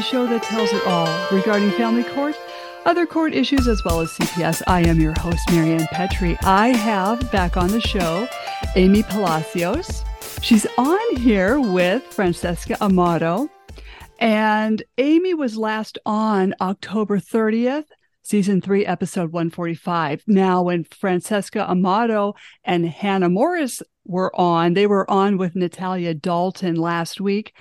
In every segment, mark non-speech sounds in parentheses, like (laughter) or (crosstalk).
the show that tells it all regarding family court, other court issues, as well as CPS. I am your host, Marianne Petrie. I have back on the show Amy Palacios. She's on here with Francesca Amato. And Amy was last on October 30th, season three, episode 145. Now, when Francesca Amato and Hannah Morris were on, they were on with Natalia Dalton last week,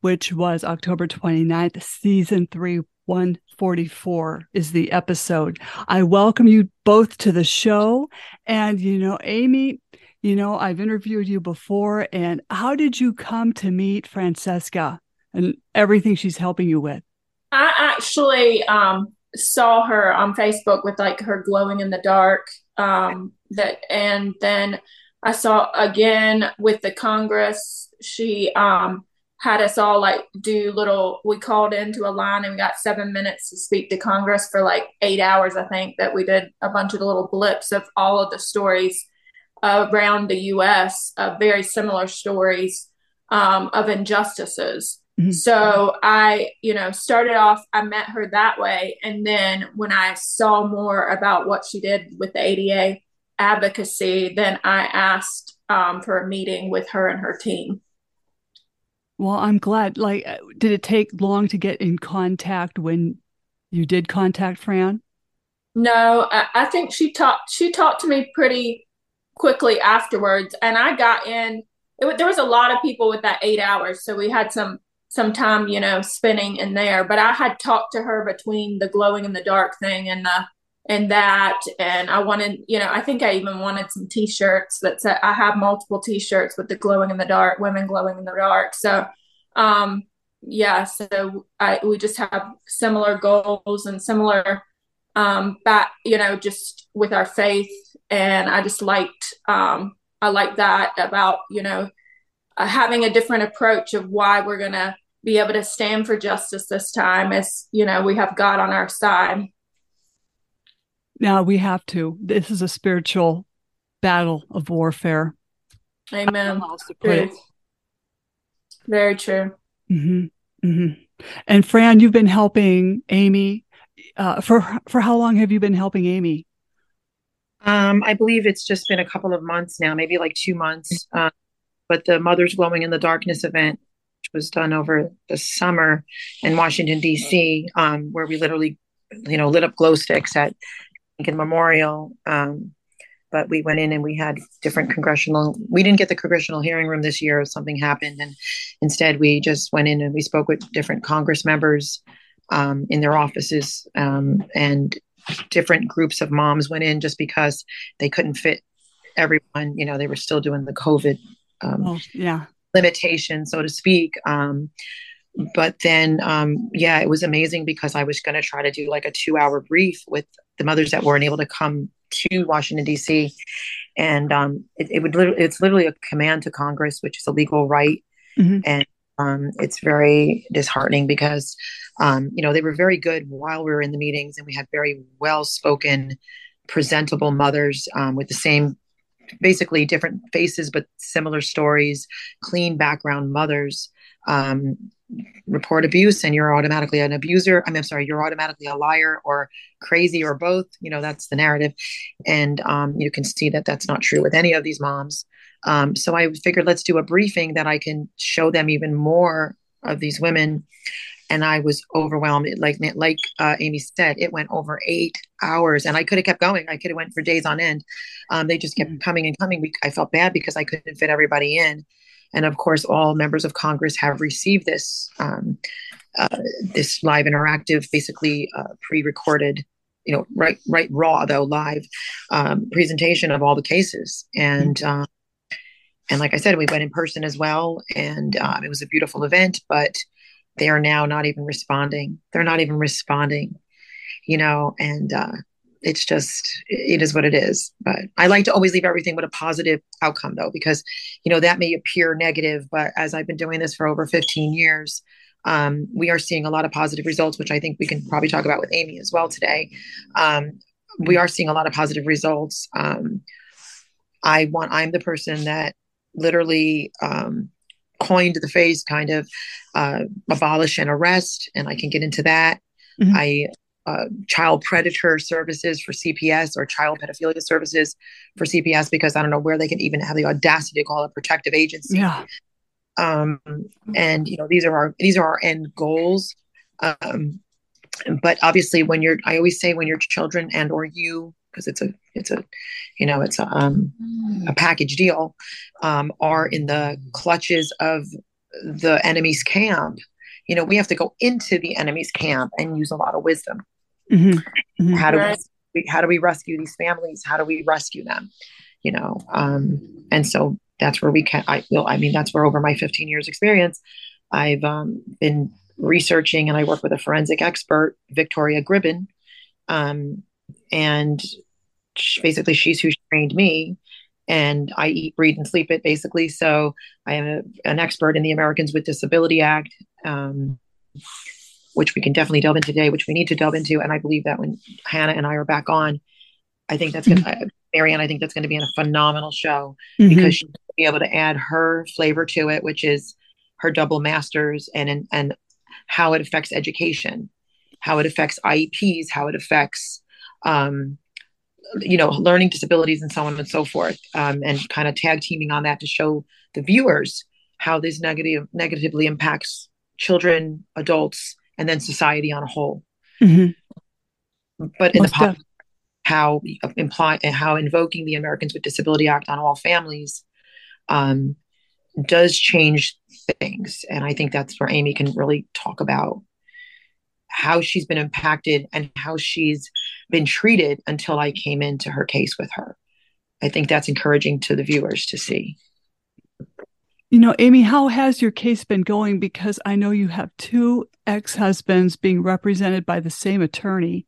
which was October 29th, season three, 144 is the episode. I welcome you both to the show. And, you know, Amy, you know, I've interviewed you before. And how did you come to meet Francesca and everything she's helping you with? I actually um, saw her on Facebook with like her glowing in the dark. Um, that and then I saw again with the Congress. She um, had us all like do little. We called into a line and we got seven minutes to speak to Congress for like eight hours. I think that we did a bunch of little blips of all of the stories around the U.S. Uh, very similar stories um, of injustices. Mm-hmm. So I, you know, started off, I met her that way. And then when I saw more about what she did with the ADA advocacy, then I asked um, for a meeting with her and her team. Well, I'm glad. Like, uh, did it take long to get in contact when you did contact Fran? No, I, I think she talked. She talked to me pretty quickly afterwards, and I got in. It, there was a lot of people with that eight hours, so we had some some time, you know, spinning in there. But I had talked to her between the glowing in the dark thing and the and that and I wanted, you know, I think I even wanted some t-shirts that said I have multiple t-shirts with the glowing in the dark, women glowing in the dark. So um yeah, so I we just have similar goals and similar um back, you know, just with our faith and I just liked um I like that about, you know, uh, having a different approach of why we're to be able to stand for justice this time as you know we have god on our side now we have to this is a spiritual battle of warfare amen true. very true mm-hmm. Mm-hmm. and fran you've been helping amy uh, for for how long have you been helping amy um, I believe it's just been a couple of months now, maybe like two months. Um, but the Mothers Glowing in the Darkness event, which was done over the summer in Washington, D.C., um, where we literally, you know, lit up glow sticks at Lincoln Memorial. Um, but we went in and we had different congressional, we didn't get the congressional hearing room this year. Something happened. And instead, we just went in and we spoke with different Congress members um, in their offices um, and different groups of moms went in just because they couldn't fit everyone you know they were still doing the covid um, oh, yeah limitation, so to speak. Um, but then, um, yeah, it was amazing because I was going to try to do like a two hour brief with the mothers that weren't able to come to Washington D.C. And um, it, it, would literally, it's literally a command to Congress, which is a legal right, mm-hmm. and um, it's very disheartening because um, you know they were very good while we were in the meetings, and we had very well spoken, presentable mothers um, with the same basically different faces but similar stories clean background mothers um, report abuse and you're automatically an abuser I mean, i'm sorry you're automatically a liar or crazy or both you know that's the narrative and um, you can see that that's not true with any of these moms um, so i figured let's do a briefing that i can show them even more of these women and I was overwhelmed. Like like uh, Amy said, it went over eight hours, and I could have kept going. I could have went for days on end. Um, they just kept mm-hmm. coming and coming. I felt bad because I couldn't fit everybody in, and of course, all members of Congress have received this um, uh, this live interactive, basically uh, pre-recorded. You know, right, right, raw though live um, presentation of all the cases, and uh, and like I said, we went in person as well, and um, it was a beautiful event. But they are now not even responding. They're not even responding, you know, and uh, it's just, it is what it is. But I like to always leave everything with a positive outcome, though, because, you know, that may appear negative, but as I've been doing this for over 15 years, um, we are seeing a lot of positive results, which I think we can probably talk about with Amy as well today. Um, we are seeing a lot of positive results. Um, I want, I'm the person that literally um, coined the phrase kind of uh, abolish and arrest, and I can get into that. Mm-hmm. I uh, child predator services for CPS or child pedophilia services for CPS because I don't know where they can even have the audacity to call it protective agency. Yeah. Um, and you know these are our these are our end goals. Um, but obviously, when you're, I always say when your children and or you, because it's a it's a you know it's a um, a package deal, um, are in the clutches of the enemy's camp. You know, we have to go into the enemy's camp and use a lot of wisdom. Mm-hmm. Mm-hmm. How do we how do we rescue these families? How do we rescue them? You know, um, and so that's where we can. I will. I mean, that's where over my 15 years experience, I've um, been researching, and I work with a forensic expert, Victoria Gribben, um, and she, basically she's who trained me. And I eat, breathe, and sleep it basically. So I am a, an expert in the Americans with Disability Act. Um, which we can definitely delve into today, which we need to delve into. And I believe that when Hannah and I are back on, I think that's going to, mm-hmm. Marianne, I think that's going to be in a phenomenal show mm-hmm. because she'll be able to add her flavor to it, which is her double masters and, and how it affects education, how it affects IEPs, how it affects, um, you know, learning disabilities and so on and so forth, um, and kind of tag teaming on that to show the viewers how this negative negatively impacts children, adults, and then society on a whole. Mm-hmm. But in Most the pop, how imply how invoking the Americans with Disability Act on all families um, does change things, and I think that's where Amy can really talk about how she's been impacted and how she's been treated until I came into her case with her. I think that's encouraging to the viewers to see. You know, Amy, how has your case been going? Because I know you have two ex husbands being represented by the same attorney.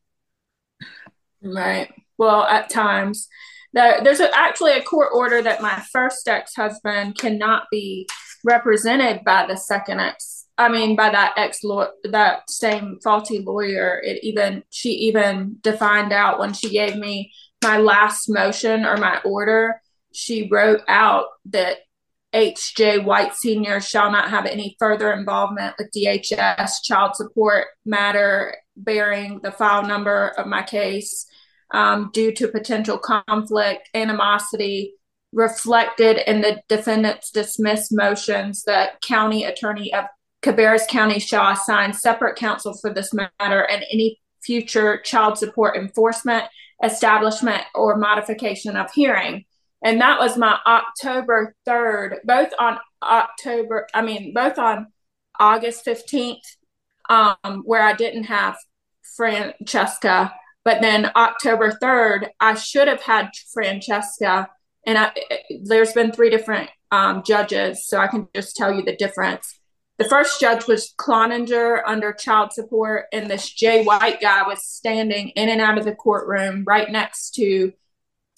Right. Well, at times. there's actually a court order that my first ex husband cannot be represented by the second ex. I mean, by that ex that same faulty lawyer. It even, she even defined out when she gave me my last motion or my order, she wrote out that H.J. White Sr. shall not have any further involvement with DHS child support matter bearing the file number of my case um, due to potential conflict, animosity reflected in the defendant's dismissed motions The county attorney of Cabarrus County shall assign separate counsel for this matter and any future child support enforcement, establishment, or modification of hearing and that was my October 3rd, both on October, I mean, both on August 15th, um, where I didn't have Francesca, but then October 3rd, I should have had Francesca. And I, there's been three different um, judges, so I can just tell you the difference. The first judge was Cloninger under child support, and this Jay White guy was standing in and out of the courtroom right next to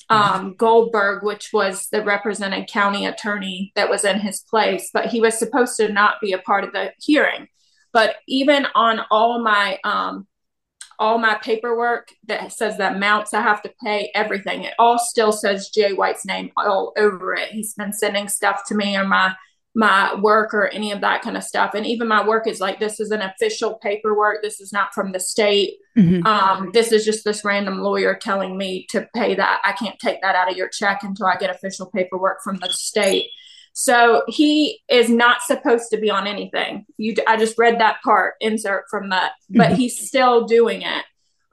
um, Goldberg, which was the represented county attorney that was in his place, but he was supposed to not be a part of the hearing. But even on all my um, all my paperwork that says the amounts I have to pay, everything, it all still says Jay White's name all over it. He's been sending stuff to me on my my work or any of that kind of stuff. And even my work is like, this is an official paperwork. This is not from the state. Mm-hmm. Um, this is just this random lawyer telling me to pay that. I can't take that out of your check until I get official paperwork from the state. So he is not supposed to be on anything. You, I just read that part insert from that, but mm-hmm. he's still doing it.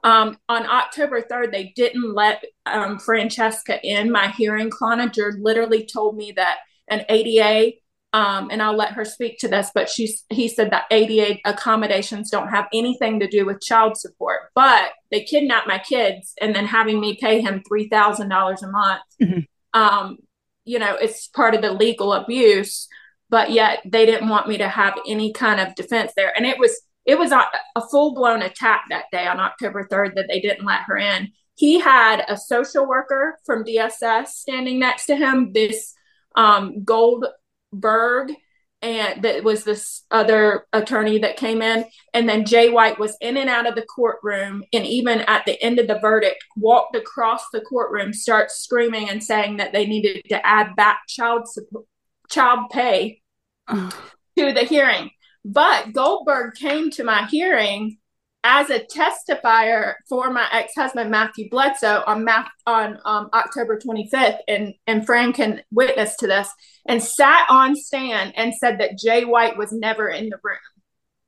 Um, on October 3rd, they didn't let um, Francesca in. My hearing Cloninger literally told me that an ADA um, and I'll let her speak to this, but she's he said that ADA accommodations don't have anything to do with child support, but they kidnap my kids and then having me pay him three thousand dollars a month. Mm-hmm. Um, you know, it's part of the legal abuse, but yet they didn't want me to have any kind of defense there, and it was it was a, a full blown attack that day on October third that they didn't let her in. He had a social worker from DSS standing next to him. This um, gold Berg and that was this other attorney that came in and then jay white was in and out of the courtroom and even at the end of the verdict walked across the courtroom starts screaming and saying that they needed to add back child support child pay to the hearing. But Goldberg came to my hearing as a testifier for my ex-husband Matthew Bledsoe on math, on um, October 25th, and and Fran can witness to this, and sat on stand and said that Jay White was never in the room.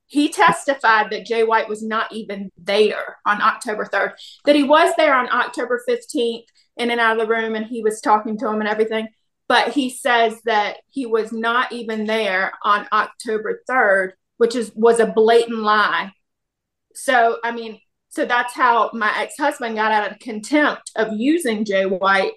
He testified that Jay White was not even there on October 3rd, that he was there on October 15th in and out of the room and he was talking to him and everything. But he says that he was not even there on October 3rd, which is was a blatant lie so, I mean, so that's how my ex-husband got out of contempt of using Jay White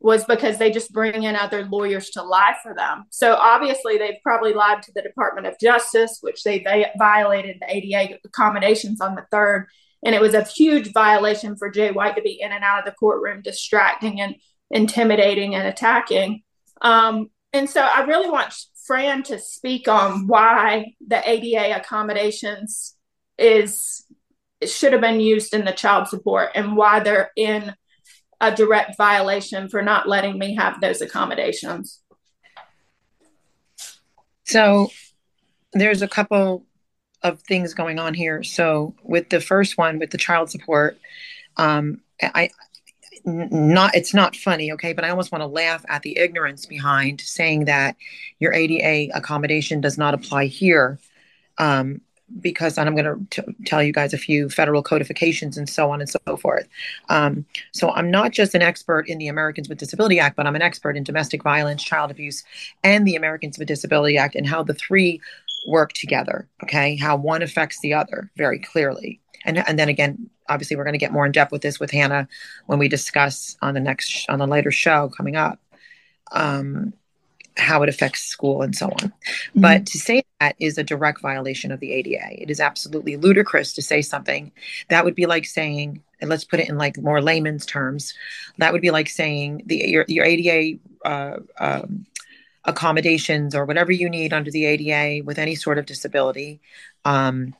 was because they just bring in other lawyers to lie for them. So obviously they've probably lied to the Department of Justice, which they, they violated the ADA accommodations on the third. And it was a huge violation for Jay White to be in and out of the courtroom, distracting and intimidating and attacking. Um, and so I really want Fran to speak on why the ADA accommodations is should have been used in the child support and why they're in a direct violation for not letting me have those accommodations. So there's a couple of things going on here. So with the first one, with the child support, um, I not it's not funny, okay, but I almost want to laugh at the ignorance behind saying that your ADA accommodation does not apply here. Um, because and I'm going to tell you guys a few federal codifications and so on and so forth. Um, so I'm not just an expert in the Americans with Disability Act, but I'm an expert in domestic violence, child abuse, and the Americans with Disability Act, and how the three work together. Okay, how one affects the other very clearly. And, and then again, obviously, we're going to get more in depth with this with Hannah when we discuss on the next on the later show coming up. Um, how it affects school and so on. Mm-hmm. But to say that is a direct violation of the ADA. It is absolutely ludicrous to say something that would be like saying, and let's put it in like more layman's terms, that would be like saying the your, your ADA uh, um, accommodations or whatever you need under the ADA with any sort of disability um,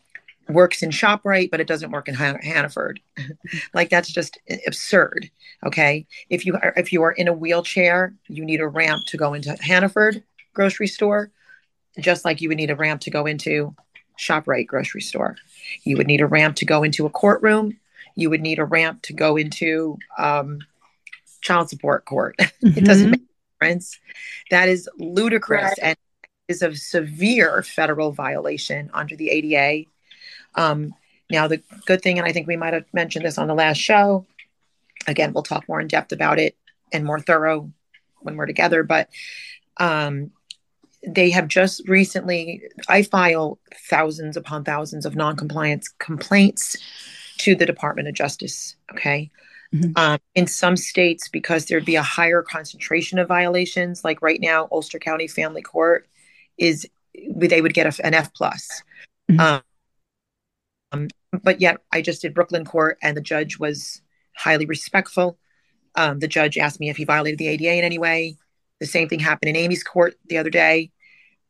works in ShopRite, but it doesn't work in Hannaford. (laughs) like that's just absurd. Okay, if you are if you are in a wheelchair, you need a ramp to go into Hannaford grocery store, just like you would need a ramp to go into ShopRite grocery store. You would need a ramp to go into a courtroom. You would need a ramp to go into um, child support court. (laughs) Mm-hmm. it doesn't make difference. That is ludicrous right. and is a severe federal violation under the ADA um, now, the good thing, and I think we might have mentioned this on the last show, again, we'll talk more in depth about it and more thorough when we're together, but um, they have just recently, I file thousands upon thousands of noncompliance complaints to the Department of Justice. Okay. Mm-hmm. Um, in some states, because there'd be a higher concentration of violations, like right now, Ulster County Family Court is they would get a, an F plus. Mm-hmm. Um, um, but yet I just did Brooklyn court and the judge was highly respectful. Um, the judge asked me if he violated the ADA in any way. The same thing happened in Amy's court the other day.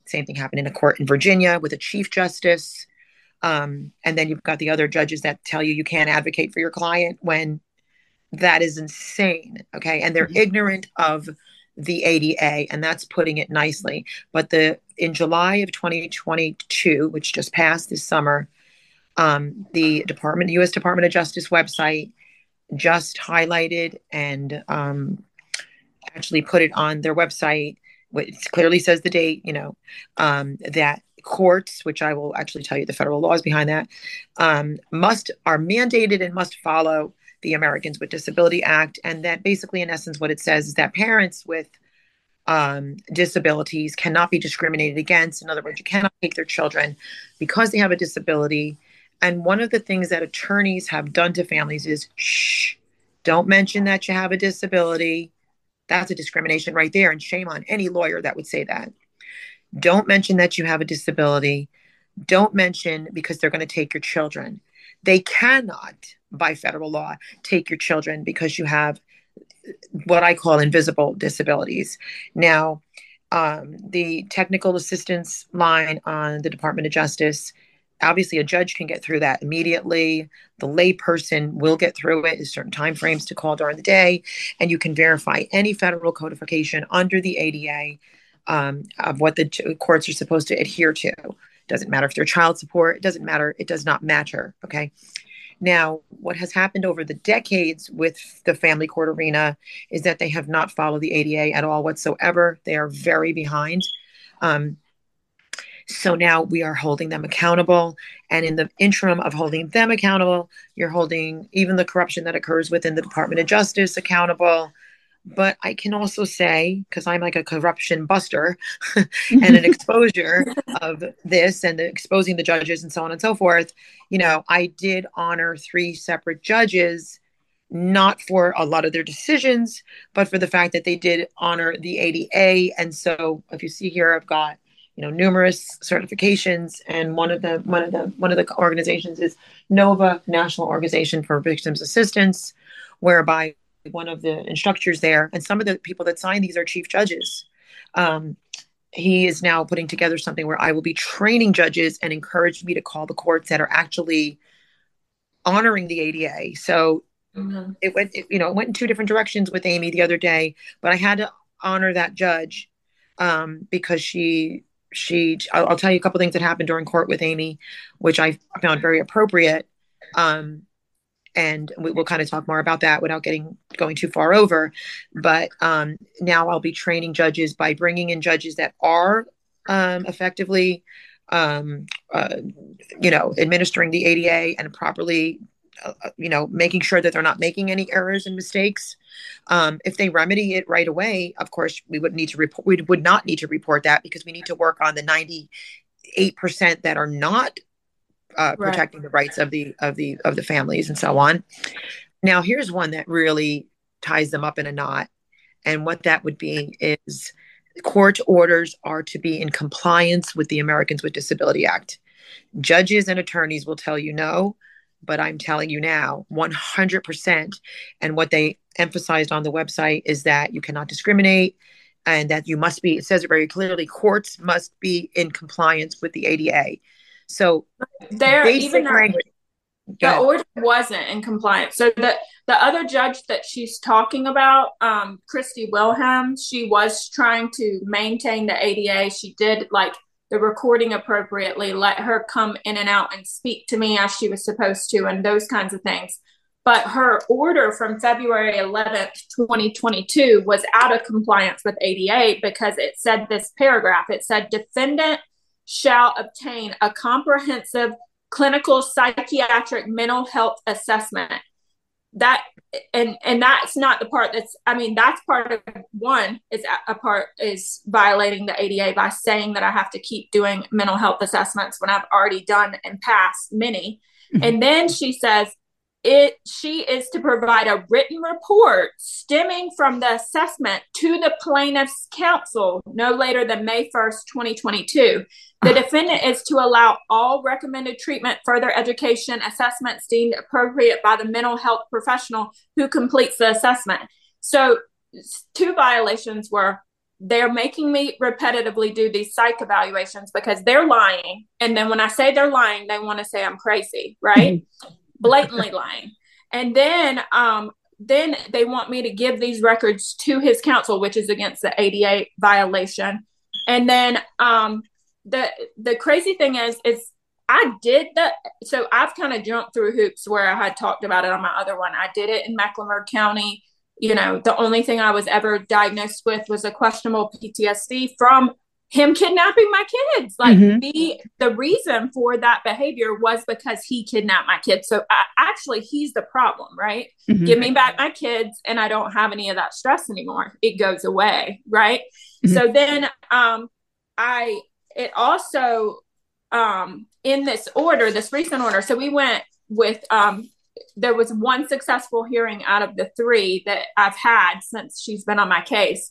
Same thing happened in a court in Virginia with a chief justice. Um, and then you've got the other judges that tell you you can't advocate for your client when that is insane. Okay. And they're mm-hmm. ignorant of the ADA, and that's putting it nicely. But the in July of 2022, which just passed this summer, um, the Department, U.S. Department of Justice website just highlighted and um, actually put it on their website. It clearly says the date, you know, um, that courts, which I will actually tell you the federal laws behind that, um, must are mandated and must follow the Americans with Disability Act, and that basically, in essence, what it says is that parents with um, disabilities cannot be discriminated against. In other words, you cannot take their children because they have a disability and one of the things that attorneys have done to families is shh, don't mention that you have a disability. That's a discrimination right there. And shame on any lawyer that would say that. Don't mention that you have a disability. Don't mention because they're going to take your children. They cannot, by federal law, take your children because you have what I call invisible disabilities. Now, um, the technical assistance line on the Department of Justice obviously a judge can get through that immediately the layperson will get through it There's certain time frames to call during the day and you can verify any federal codification under the ada um, of what the courts are supposed to adhere to. Doesn't matter if they're child support. It doesn't matter. It does not matter. Okay. Now, what has happened over the decades with the family court arena is that they have not followed the ADA at all whatsoever. They are very behind. Um, so now we are holding them accountable. And in the interim of holding them accountable, you're holding even the corruption that occurs within the Department of Justice accountable. But I can also say, because I'm like a corruption buster (laughs) and an (laughs) exposure of this and the, exposing the judges and so on and so forth, you know, I did honor three separate judges, not for a lot of their decisions, but for the fact that they did honor the ADA. And so if you see here, I've got you know numerous certifications and one of the one of the one of the organizations is nova national organization for victims assistance whereby one of the instructors there, and some of the people that sign these are chief judges. Um, he is now putting together something where I will be training judges and encourage me to call the courts that are actually honoring the ADA. So mm-hmm. it went, it, you know, it went in two different directions with Amy the other day, but I had to honor that judge um, because she, she, I'll, I'll, tell you a couple things that happened during court with Amy, which I found very appropriate. Um, and we, will kind of talk more about that without getting going too far over but um, now i'll be training judges by bringing in judges that are um, effectively um, uh, you know administering the ada and properly uh, uh, you know making sure that they're not making any errors and mistakes um, if they remedy it right away of course we would need to report we would not need to report that because we need to work on the 98% that are not uh, right. protecting the rights of the of the of the families and so on. Now, here's one that really ties them up in a knot, and what that would be is court orders are to be in compliance with the Americans with Disability Act. Judges and attorneys will tell you no, but I'm telling you now, 100%. And what they emphasized on the website is that you cannot discriminate and that you must be, it says it very clearly, courts must be in compliance with the ADA. So there, even language. the order wasn't in compliance. So the the other judge that she's talking about, um, Christy Wilhelm, she was trying to maintain the ADA. She did like the recording appropriately, let her come in and out and speak to me as she was supposed to, and those kinds of things. But her order from February 11th, 2022 was out of compliance with ADA because it said this paragraph. It said, defendant shall obtain a comprehensive clinical psychiatric mental health assessment that and and that's not the part that's i mean that's part of one is a part is violating the ada by saying that i have to keep doing mental health assessments when i've already done and passed many mm-hmm. and then she says it she is to provide a written report stemming from the assessment to the plaintiff's counsel no later than May 1st, 2022. The (sighs) defendant is to allow all recommended treatment, further education, assessments deemed appropriate by the mental health professional who completes the assessment. So, two violations were they're making me repetitively do these psych evaluations because they're lying. And then when I say they're lying, they want to say I'm crazy, right? Mm-hmm. Blatantly lying. And then um, then they want me to give these records to his counsel, which is against the ADA violation. And then um, the the crazy thing is is I did that. So I've kind of jumped through hoops where I had talked about it on my other one. I did it in Mecklenburg County. You know, the only thing I was ever diagnosed with was a questionable PTSD from him kidnapping my kids like mm-hmm. the the reason for that behavior was because he kidnapped my kids so I, actually he's the problem right mm-hmm. give me back my kids and i don't have any of that stress anymore it goes away right mm-hmm. so then um i it also um in this order this recent order so we went with um there was one successful hearing out of the three that i've had since she's been on my case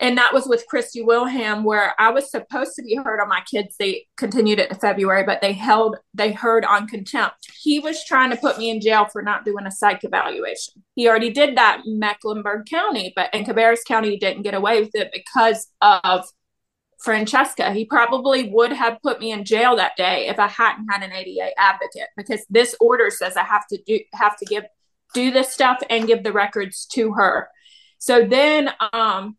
and that was with Christy Wilhelm, where I was supposed to be heard on my kids. They continued it to February, but they held they heard on contempt. He was trying to put me in jail for not doing a psych evaluation. He already did that in Mecklenburg County, but in Cabarrus County, didn't get away with it because of Francesca. He probably would have put me in jail that day if I hadn't had an ADA advocate, because this order says I have to do have to give do this stuff and give the records to her. So then um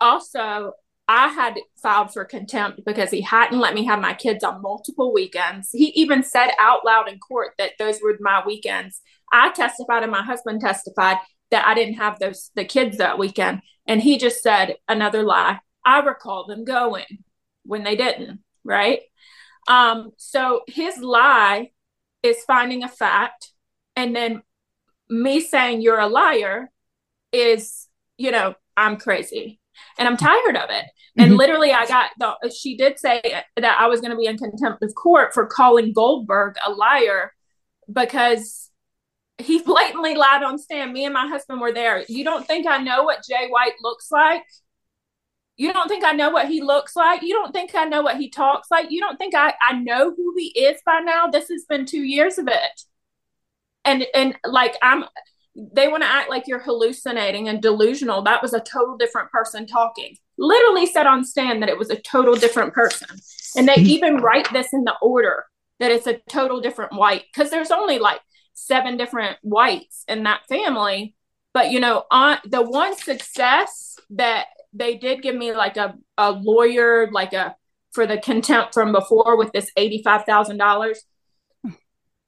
also I had filed for contempt because he hadn't let me have my kids on multiple weekends. He even said out loud in court that those were my weekends. I testified and my husband testified that I didn't have those the kids that weekend. And he just said another lie. I recall them going when they didn't, right? Um, so his lie is finding a fact, and then me saying you're a liar is, you know, I'm crazy and I'm tired of it. And mm-hmm. literally, I got the, she did say that I was going to be in contempt of court for calling Goldberg a liar because he (laughs) blatantly lied on stand. Me and my husband were there. You don't think I know what Jay White looks like? You don't think I know what he looks like? You don't think I know what he talks like? You don't think I, I know who he is by now? This has been two years of it. And and like I'm they want to act like you're hallucinating and delusional. That was a total different person talking. Literally said on stand that it was a total different person. And they mm-hmm. even write this in the order that it's a total different white because there's only like seven different whites in that family. But you know, on the one success that they did give me like a, a lawyer, like a for the contempt from before with this $85,000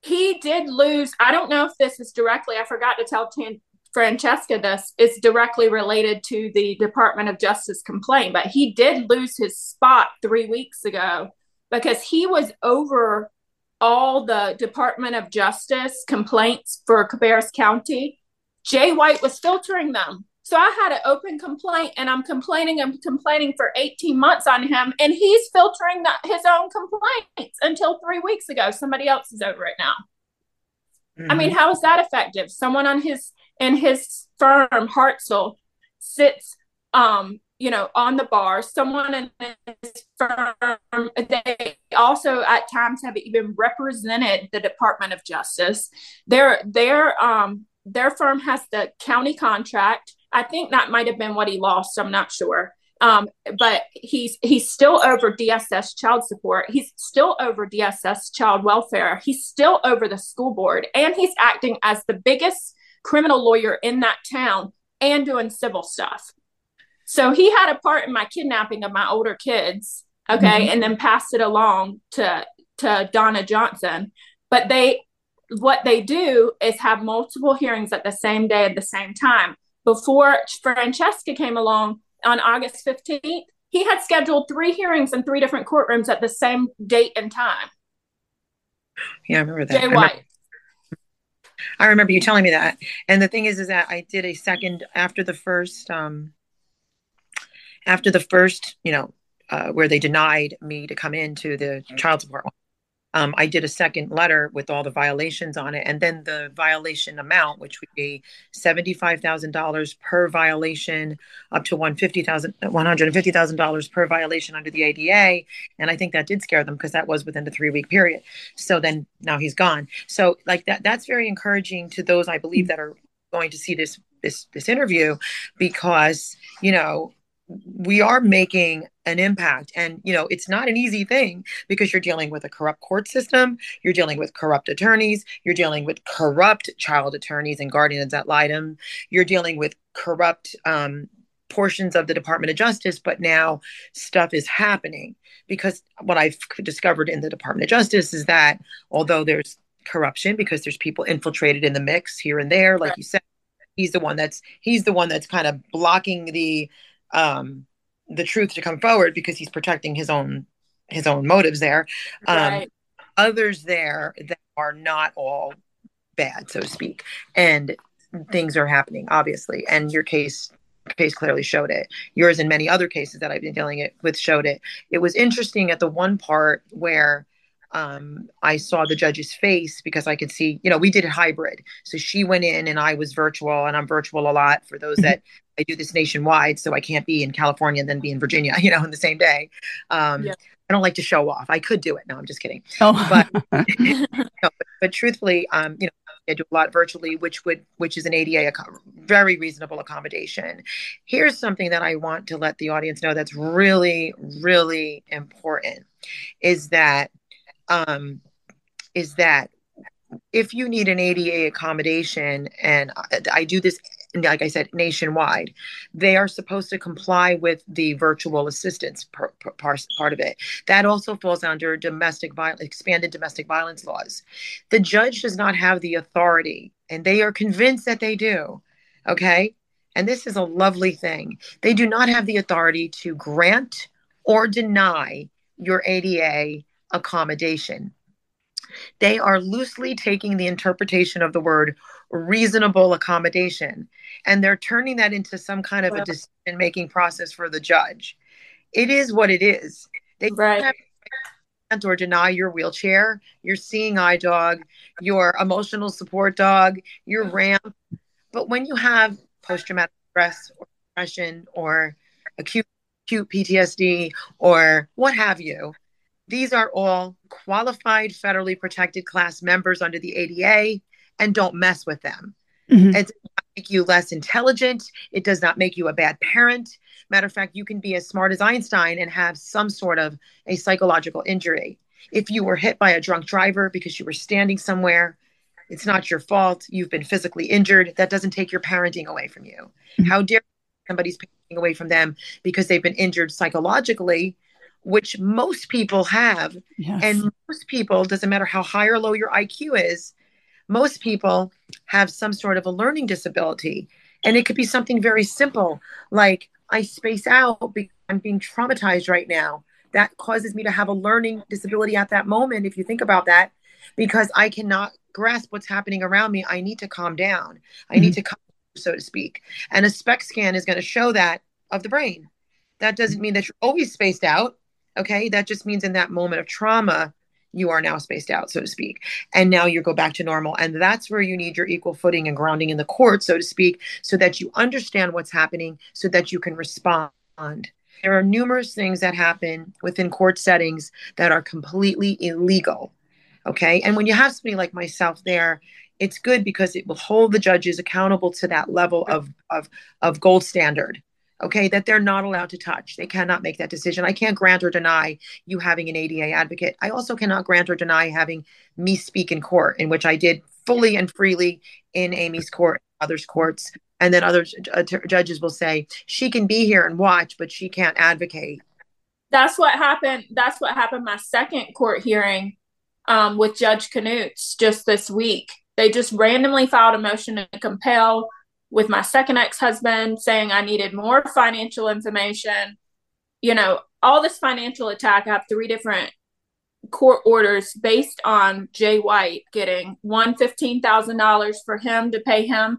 he did lose. I don't know if this is directly, I forgot to tell Tan, Francesca this, is directly related to the Department of Justice complaint, but he did lose his spot three weeks ago because he was over all the Department of Justice complaints for Cabarrus County. Jay White was filtering them. So I had an open complaint and I'm complaining and complaining for 18 months on him and he's filtering the, his own complaints until three weeks ago. Somebody else is over it now. Mm-hmm. I mean, mm-hmm. how is that effective? Someone on his in his firm, Hartsell, sits um, you know, on the bar. Someone in his firm, they also at times have even represented the Department of Justice. Their their um their firm has the county contract I think that might have been what he lost. I'm not sure. Um, but he's he's still over DSS child support. He's still over DSS child welfare. He's still over the school board, and he's acting as the biggest criminal lawyer in that town and doing civil stuff. So he had a part in my kidnapping of my older kids, okay, mm-hmm. and then passed it along to to Donna Johnson. But they what they do is have multiple hearings at the same day at the same time before Francesca came along on August 15th, he had scheduled three hearings in three different courtrooms at the same date and time. Yeah, I remember that. Jay White. I remember you telling me that. And the thing is, is that I did a second after the first, um, after the first, you know, uh, where they denied me to come into the child support um, I did a second letter with all the violations on it, and then the violation amount, which would be seventy-five thousand dollars per violation, up to one hundred fifty thousand dollars per violation under the ADA, and I think that did scare them because that was within the three-week period. So then now he's gone. So like that, that's very encouraging to those I believe that are going to see this this this interview, because you know we are making an impact. And you know it's not an easy thing because you're dealing with a corrupt court system you're dealing with corrupt attorneys you're dealing with corrupt child attorneys and guardians ad litem you're dealing with corrupt um, portions of the department of justice but now stuff is happening. Because what i've discovered in the department of justice is that although there's corruption because there's people infiltrated in the mix here and there like you said he's the one that's he's the one that's kind of blocking the um, the truth to come forward because he's protecting his own his own motives there. Um, right. Others there that are not all bad, so to speak, and things are happening obviously. And your case case clearly showed it. Yours and many other cases that I've been dealing it with showed it. It was interesting at the one part where um, I saw the judge's face because I could see, you know, we did it hybrid. So she went in and I was virtual and I'm virtual a lot for those that I do this nationwide. So I can't be in California and then be in Virginia, (laughs) you know, in the same day. Um, yeah. I don't like to show off. I could do it. No, I'm just kidding. Oh. But, (laughs) (laughs) you know, but, but, truthfully, um, you know, I do a lot virtually, which would, which is an ADA, very reasonable accommodation. Here's something that I want to let the audience know that's really, really important is that um, is that if you need an ADA accommodation, and I, I do this like I said, nationwide. They are supposed to comply with the virtual assistance part, part of it. That also falls under domestic violence, expanded domestic violence laws. The judge does not have the authority, and they are convinced that they do. Okay. And this is a lovely thing. They do not have the authority to grant or deny your ADA accommodation. They are loosely taking the interpretation of the word reasonable accommodation and they're turning that into some kind of a decision making process for the judge. It is what it is. They right. or deny your wheelchair, your seeing eye dog, your emotional support dog, your mm. ramp. But when you have post traumatic stress or depression or acute acute PTSD or what have you, these are all qualified federally protected class members under the ADA and don't mess with them. Mm-hmm. It does not make you less intelligent. It does not make you a bad parent. Matter of fact, you can be as smart as Einstein and have some sort of a psychological injury. If you were hit by a drunk driver because you were standing somewhere, it's not your fault. You've been physically injured. That doesn't take your parenting away from you. Mm-hmm. How dare somebody's parenting away from them because they've been injured psychologically which most people have. Yes. And most people, doesn't matter how high or low your IQ is, most people have some sort of a learning disability. And it could be something very simple, like I space out because I'm being traumatized right now. That causes me to have a learning disability at that moment, if you think about that, because I cannot grasp what's happening around me. I need to calm down. I mm-hmm. need to calm, so to speak. And a SPECT scan is going to show that of the brain. That doesn't mean that you're always spaced out. Okay. That just means in that moment of trauma, you are now spaced out, so to speak. And now you go back to normal. And that's where you need your equal footing and grounding in the court, so to speak, so that you understand what's happening, so that you can respond. There are numerous things that happen within court settings that are completely illegal. Okay. And when you have somebody like myself there, it's good because it will hold the judges accountable to that level of, of, of gold standard okay, that they're not allowed to touch. They cannot make that decision. I can't grant or deny you having an ADA advocate. I also cannot grant or deny having me speak in court, in which I did fully and freely in Amy's court, others' courts. And then other uh, judges will say, she can be here and watch, but she can't advocate. That's what happened. That's what happened my second court hearing um, with Judge Knutz just this week. They just randomly filed a motion to compel with my second ex-husband saying I needed more financial information. You know, all this financial attack. I have three different court orders based on Jay White getting one fifteen thousand dollars for him to pay him,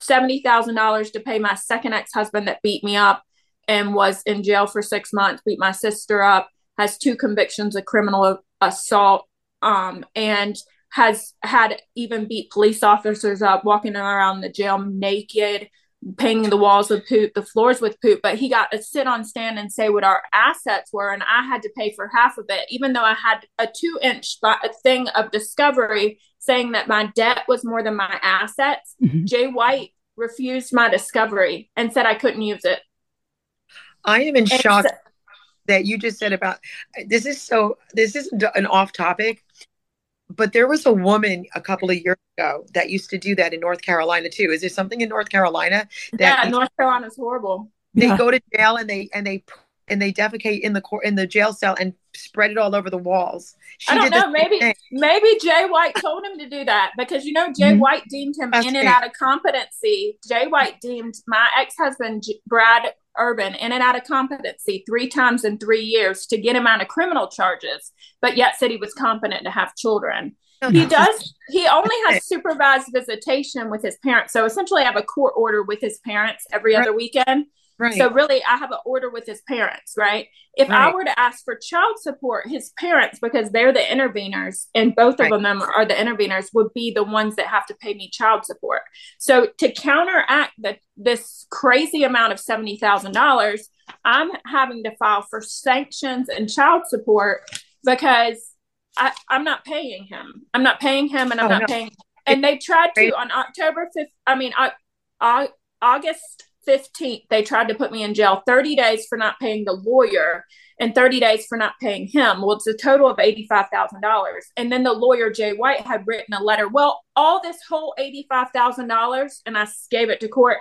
seventy thousand dollars to pay my second ex-husband that beat me up and was in jail for six months, beat my sister up, has two convictions of criminal assault, um, and has had even beat police officers up, walking around the jail naked, painting the walls with poop, the floors with poop. But he got to sit on stand and say what our assets were, and I had to pay for half of it, even though I had a two inch thing of discovery saying that my debt was more than my assets. Mm-hmm. Jay White refused my discovery and said I couldn't use it. I am in and shock so- that you just said about this is so this is an off topic but there was a woman a couple of years ago that used to do that in North Carolina too. Is there something in North Carolina that Yeah, North Carolina is horrible. They yeah. go to jail and they and they and they defecate in the court in the jail cell and spread it all over the walls. She I don't know. Maybe thing. maybe Jay White told him to do that because you know Jay mm-hmm. White deemed him That's in and out of competency. Jay White deemed my ex husband Brad Urban in and out of competency three times in three years to get him out of criminal charges, but yet said he was competent to have children. he does. He only has supervised visitation with his parents. So essentially, I have a court order with his parents every other weekend. Right. So really, I have an order with his parents, right? If right. I were to ask for child support, his parents, because they're the interveners, and both right. of them are the interveners, would be the ones that have to pay me child support. So to counteract the, this crazy amount of seventy thousand dollars, I'm having to file for sanctions and child support because I, am not paying him. I'm not paying him, and I'm oh, not no. paying. And they tried to on October fifth. I mean, I, I, August 15th, they tried to put me in jail 30 days for not paying the lawyer and 30 days for not paying him. Well, it's a total of $85,000. And then the lawyer, Jay White, had written a letter. Well, all this whole $85,000, and I gave it to court,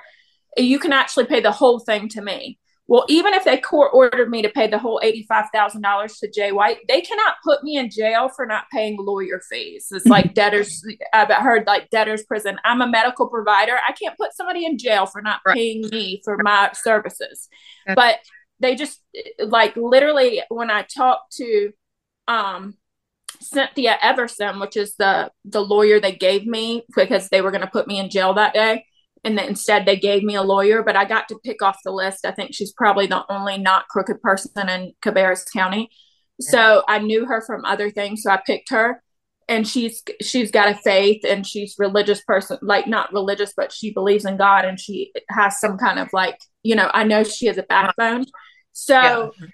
you can actually pay the whole thing to me. Well, even if they court ordered me to pay the whole $85,000 to Jay White, they cannot put me in jail for not paying lawyer fees. It's like debtors, I've heard like debtor's prison. I'm a medical provider. I can't put somebody in jail for not paying me for my services. But they just like literally when I talked to um Cynthia Everson, which is the the lawyer they gave me because they were going to put me in jail that day, and then instead they gave me a lawyer. But I got to pick off the list. I think she's probably the only not crooked person in Cabarrus County. So I knew her from other things, so I picked her. And she's she's got a faith and she's religious person, like not religious, but she believes in God and she has some kind of like, you know, I know she has a backbone. So, yeah.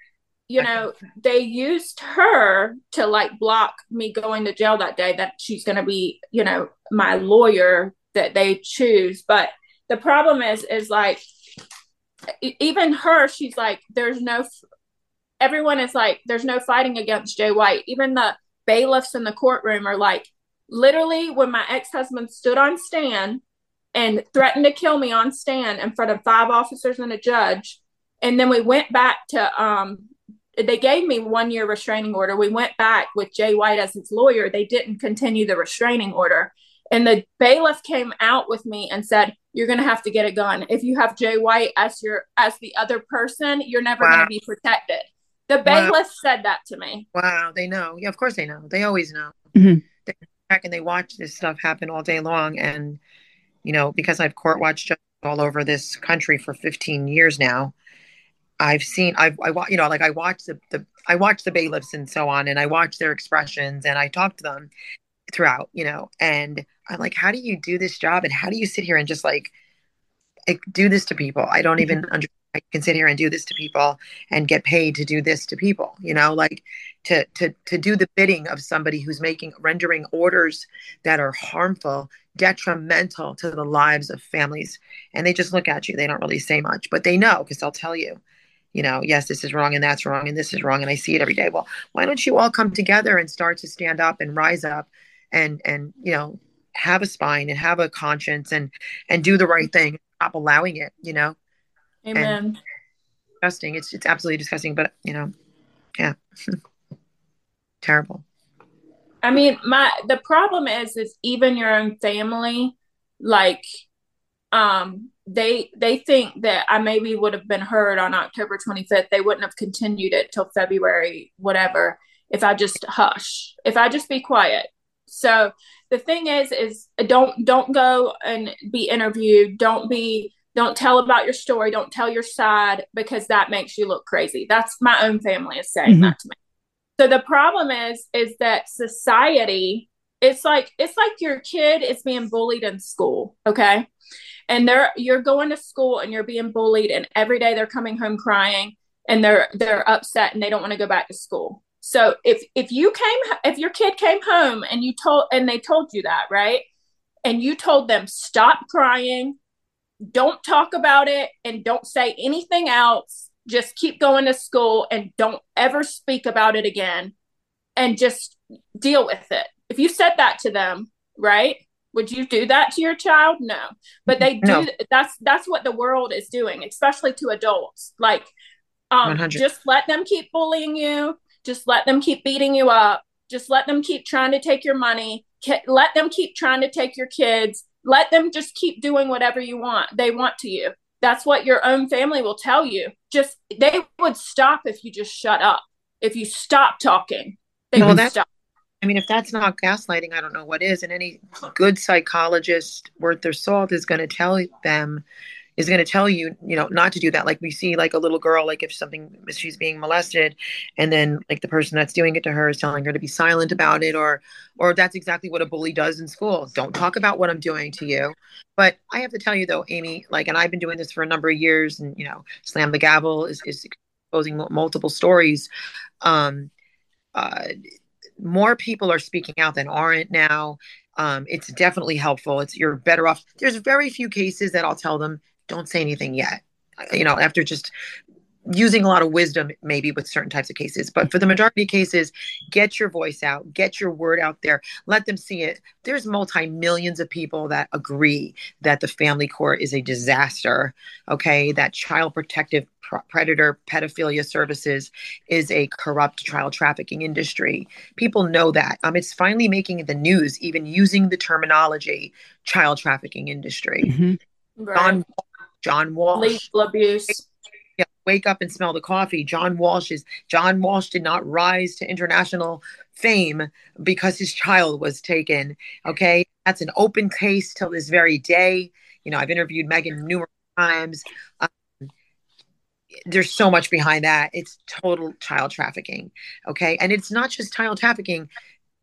you know, they used her to like block me going to jail that day that she's going to be, you know, my lawyer that they choose. But the problem is, is like, even her, she's like, there's no, everyone is like, there's no fighting against Jay White. Even the bailiffs in the courtroom are like, literally, when my ex husband stood on stand and threatened to kill me on stand in front of five officers and a judge, and then we went back to um they gave me one year restraining order. We went back with Jay White as his lawyer. They didn't continue the restraining order. And the bailiff came out with me and said, You're gonna have to get a gun. If you have Jay White as your as the other person, you're never wow. gonna be protected. The bailiff wow. said that to me. Wow, they know. Yeah, of course they know. They always know. Mm-hmm. They back and they watch this stuff happen all day long. And you know, because I've court watched all over this country for 15 years now, I've seen I've I you know like I watch the, the I watch the bailiffs and so on and I watch their expressions and I talk to them throughout you know and I'm like how do you do this job and how do you sit here and just like, like do this to people I don't even mm-hmm. understand I can sit here and do this to people and get paid to do this to people you know like to to to do the bidding of somebody who's making rendering orders that are harmful detrimental to the lives of families and they just look at you they don't really say much but they know because they'll tell you you know, yes, this is wrong and that's wrong and this is wrong and I see it every day. Well, why don't you all come together and start to stand up and rise up and and you know have a spine and have a conscience and and do the right thing. Stop allowing it. You know. Amen. And disgusting. It's it's absolutely disgusting. But you know, yeah, (laughs) terrible. I mean, my the problem is is even your own family, like, um, they they think that I maybe would have been heard on October 25th. They wouldn't have continued it till February, whatever, if I just hush, if I just be quiet. So the thing is, is don't don't go and be interviewed. Don't be don't tell about your story. Don't tell your side because that makes you look crazy. That's my own family is saying mm-hmm. that to me. So the problem is, is that society. It's like it's like your kid is being bullied in school. Okay and they're you're going to school and you're being bullied and every day they're coming home crying and they're they're upset and they don't want to go back to school so if if you came if your kid came home and you told and they told you that right and you told them stop crying don't talk about it and don't say anything else just keep going to school and don't ever speak about it again and just deal with it if you said that to them right would you do that to your child? No. But they do no. that's that's what the world is doing, especially to adults. Like um 100. just let them keep bullying you, just let them keep beating you up, just let them keep trying to take your money, let them keep trying to take your kids, let them just keep doing whatever you want. They want to you. That's what your own family will tell you. Just they would stop if you just shut up. If you stop talking, they well, would stop. I mean, if that's not gaslighting, I don't know what is. And any good psychologist worth their salt is going to tell them, is going to tell you, you know, not to do that. Like we see, like a little girl, like if something, she's being molested, and then like the person that's doing it to her is telling her to be silent about it, or, or that's exactly what a bully does in school. Don't talk about what I'm doing to you. But I have to tell you though, Amy, like, and I've been doing this for a number of years, and you know, slam the gavel is is exposing multiple stories. Um, uh, more people are speaking out than aren't now. Um, it's definitely helpful. It's you're better off. There's very few cases that I'll tell them don't say anything yet. You know, after just using a lot of wisdom maybe with certain types of cases but for the majority of cases get your voice out get your word out there let them see it there's multi millions of people that agree that the family court is a disaster okay that child protective predator pedophilia services is a corrupt child trafficking industry people know that um, it's finally making the news even using the terminology child trafficking industry mm-hmm. right. john john walsh lethal abuse yeah, wake up and smell the coffee. John Walsh is John Walsh did not rise to international fame because his child was taken. Okay, that's an open case till this very day. You know, I've interviewed Megan numerous times. Um, there's so much behind that. It's total child trafficking. Okay, and it's not just child trafficking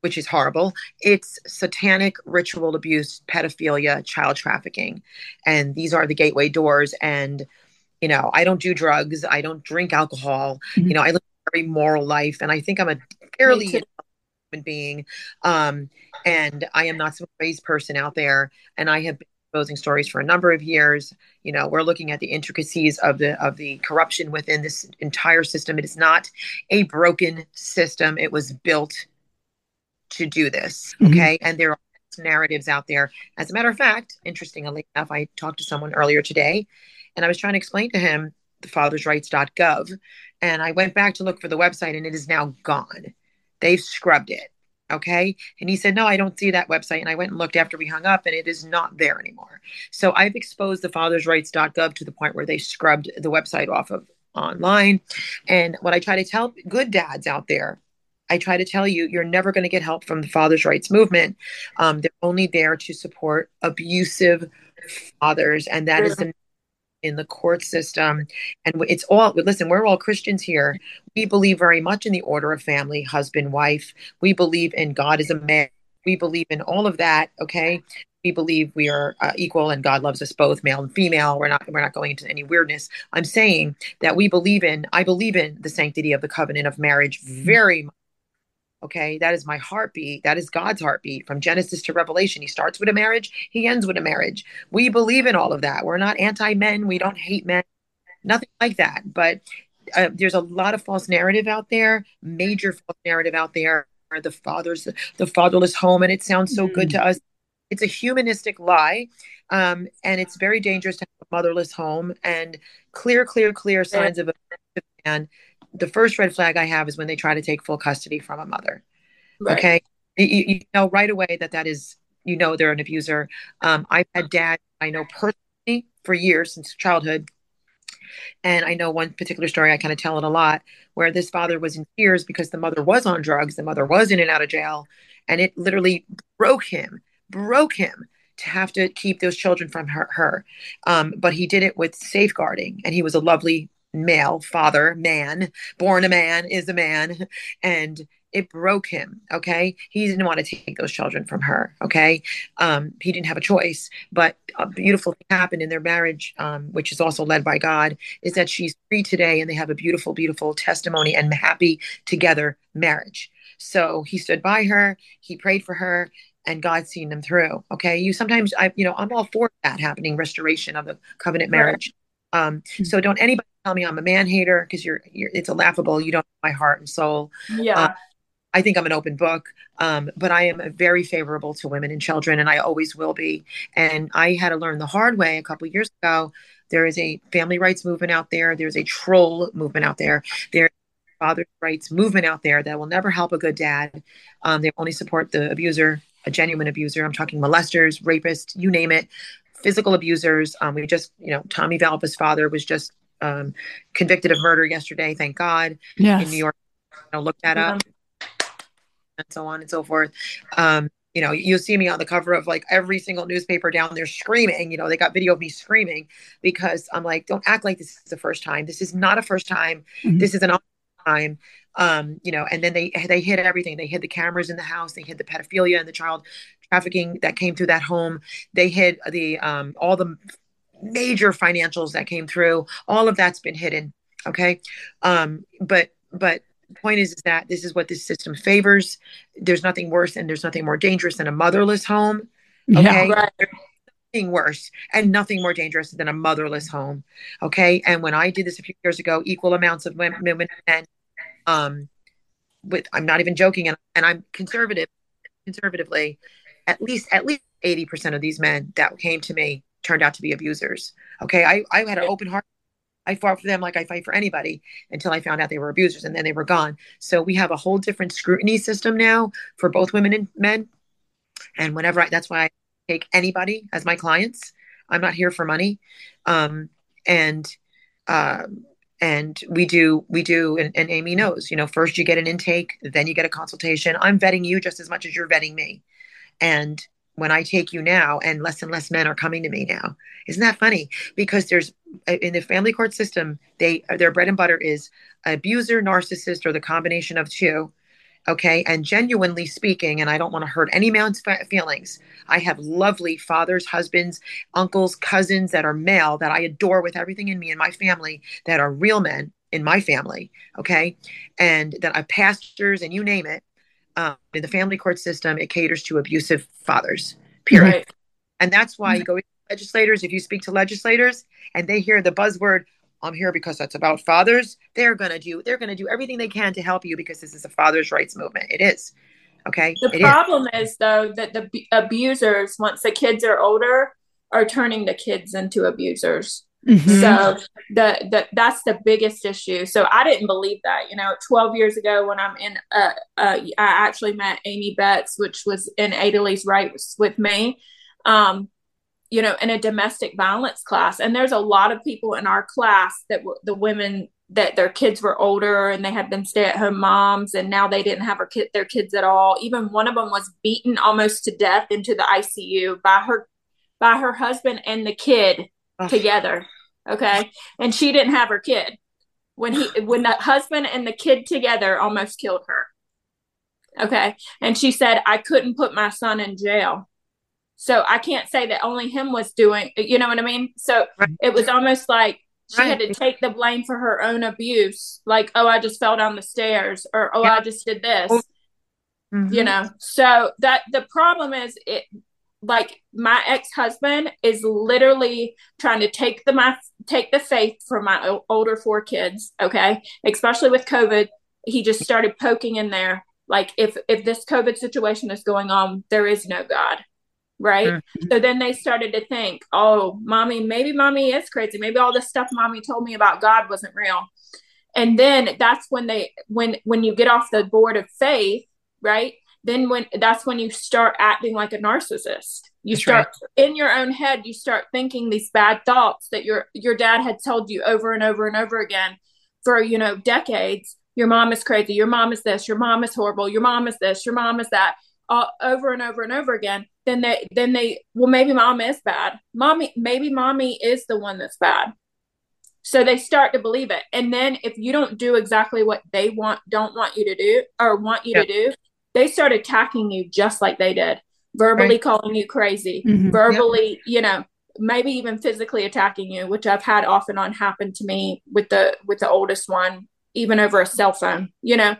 which is horrible. It's satanic ritual abuse, pedophilia, child trafficking. And these are the gateway doors. And you know i don't do drugs i don't drink alcohol mm-hmm. you know i live a very moral life and i think i'm a fairly human being um, and i am not some crazy person out there and i have been exposing stories for a number of years you know we're looking at the intricacies of the of the corruption within this entire system it is not a broken system it was built to do this mm-hmm. okay and there are narratives out there as a matter of fact interestingly enough i talked to someone earlier today and I was trying to explain to him the fathersrights.gov. And I went back to look for the website and it is now gone. They've scrubbed it. Okay. And he said, No, I don't see that website. And I went and looked after we hung up and it is not there anymore. So I've exposed the fathersrights.gov to the point where they scrubbed the website off of online. And what I try to tell good dads out there I try to tell you, you're never going to get help from the father's rights movement. Um, they're only there to support abusive fathers, and that is the in the court system. And it's all listen we're all christians here. We believe very much in the order of family husband wife. We believe in god as a man. We believe in all of that okay? We believe we are uh, equal and god loves us both male and female. We're not we're not going into any weirdness. I'm saying that we believe in i believe in the sanctity of the covenant of marriage very much Okay, that is my heartbeat. That is God's heartbeat from Genesis to Revelation. He starts with a marriage, he ends with a marriage. We believe in all of that. We're not anti men, we don't hate men, nothing like that. But uh, there's a lot of false narrative out there, major false narrative out there. The father's the fatherless home, and it sounds so mm. good to us. It's a humanistic lie, um, and it's very dangerous to have a motherless home and clear, clear, clear signs of a man the first red flag I have is when they try to take full custody from a mother. Right. Okay. You, you, know right away that that is, you know, they're an abuser. Um, I've had dad I know personally for years since childhood. And I know one particular story, I kind of tell it a lot, where this father was in tears because the mother was on drugs, the mother was in and out of jail, and it literally broke him, broke him to have to keep those children from her. her. Um, but he did it with safeguarding, and he was a lovely male father man born a man is a man and it broke him okay? He didn't want to take those children from her okay? Um, he didn't have a choice but a beautiful thing happened in their marriage um, which is also led by god is that she's free today and they have a beautiful beautiful testimony and happy together marriage. So he stood by her he prayed for her and god's seen them through okay? You sometimes i you know i'm all for that happening restoration of the covenant marriage um, mm-hmm. so don't anybody tell me I'm a man hater because you're, you're, it's a laughable. You don't know my heart and soul. Yeah. Uh, I think I'm an open book, um, but I am very favorable to women and children, and I always will be. And I had to learn the hard way a couple years ago. There is a family rights movement out there. There's a troll movement out there. There's father's rights movement out there that will never help a good dad. Um, they only support the abuser, a genuine abuser. I'm talking molesters, rapists, you name it, physical abusers. Um, we just, you know, Tommy Valva's father was just um, convicted of murder yesterday. Thank God. Yes. In New York, you know, look that up, and so on and so forth. Um, you know, you'll see me on the cover of like every single newspaper down there screaming. You know, they got video of me screaming because I'm like, don't act like this is the first time. This is not a first time. Mm-hmm. This is an all time. Um, you know, and then they they hid everything. They hid the cameras in the house. They hid the pedophilia and the child trafficking that came through that home. They hid the um, all the major financials that came through. All of that's been hidden. Okay. Um, but, but, point is, is that this is what this system favors. There's nothing worse and there's nothing more dangerous than a motherless home. Okay. Yeah, right. nothing worse and nothing more dangerous than a motherless home. Okay. And when I did this a few years ago, equal amounts of women, women and um, with I'm not even joking, and, and I'm conservative, conservatively, at least at least 80% of these men that came to me turned out to be abusers. Okay. I, I had an open heart. I fought for them like I fight for anybody until I found out they were abusers and then they were gone. So we have a whole different scrutiny system now for both women and men. And whenever I, that's why I take anybody as my clients. I'm not here for money. Um, and, um, and we do we do and, and, amy knows you know first you get an intake then you get a consultation. I'm vetting you just as much as you're vetting me. And when i take you now and less and less men are coming to me now. Isn't that funny? Because there's uh, in the family court system they their bread and butter is abuser narcissist or the combination of two okay and genuinely speaking and i don't want to hurt any man's feelings i have lovely fathers husbands uncles cousins that are male that i adore with everything in me and my family that are real men in my family okay? And that are pastors and you name it um, in the family court system it caters to abusive fathers period. Right. and that's why you go legislators if you speak to legislators and they hear the buzzword I'm here because that's about fathers. They're gonna do they're gonna do everything they can to help you because this is a fathers' rights movement. It is. Okay. The it problem is. is though that the abusers, once the kids are older, are turning the kids into abusers. Mm-hmm. So the, the that's the biggest issue. So I didn't believe that. You know, 12 years ago when I'm in, uh, uh, I actually met Amy Betts, which was in Adelies Rights with me. Um, you know, in a domestic violence class. And there's a lot of people in our class that were the women that their kids were older and they had been stay at home moms and now they didn't have her kid, their kids at all. Even one of them was beaten almost to death into the ICU by her by her husband and the kid together. Okay. And she didn't have her kid. When he when the husband and the kid together almost killed her. Okay. And she said, I couldn't put my son in jail so I can't say that only him was doing, you know what I mean? So right. it was almost like she right. had to take the blame for her own abuse. Like, oh, I just fell down the stairs or, oh, yeah. I just did this, mm-hmm. you know? So that the problem is it, like my ex-husband is literally trying to take the my take the faith from my older four kids okay especially with covid he just started poking in there like if if this covid situation is going on there is no god right? Mm-hmm. So then they started to think, oh, mommy, maybe mommy is crazy. Maybe all the stuff mommy told me about God wasn't real. And then that's when they when when you get off the board of faith, right? Then when that's when you start acting like a narcissist. You that's start right. in your own head, you start thinking these bad thoughts that your your dad had told you over and over and over again for, you know, decades. Your mom is crazy. Your mom is this. Your mom is horrible. Your mom is this. Your mom is that. Uh, over and over and over again then they then they well maybe mom is bad. Mommy maybe mommy is the one that's bad. So they start to believe it. And then if you don't do exactly what they want don't want you to do or want you to do they start attacking you just like they did verbally right. calling you crazy mm-hmm. verbally you know maybe even physically attacking you which i've had off and on happen to me with the with the oldest one even over a cell phone you know?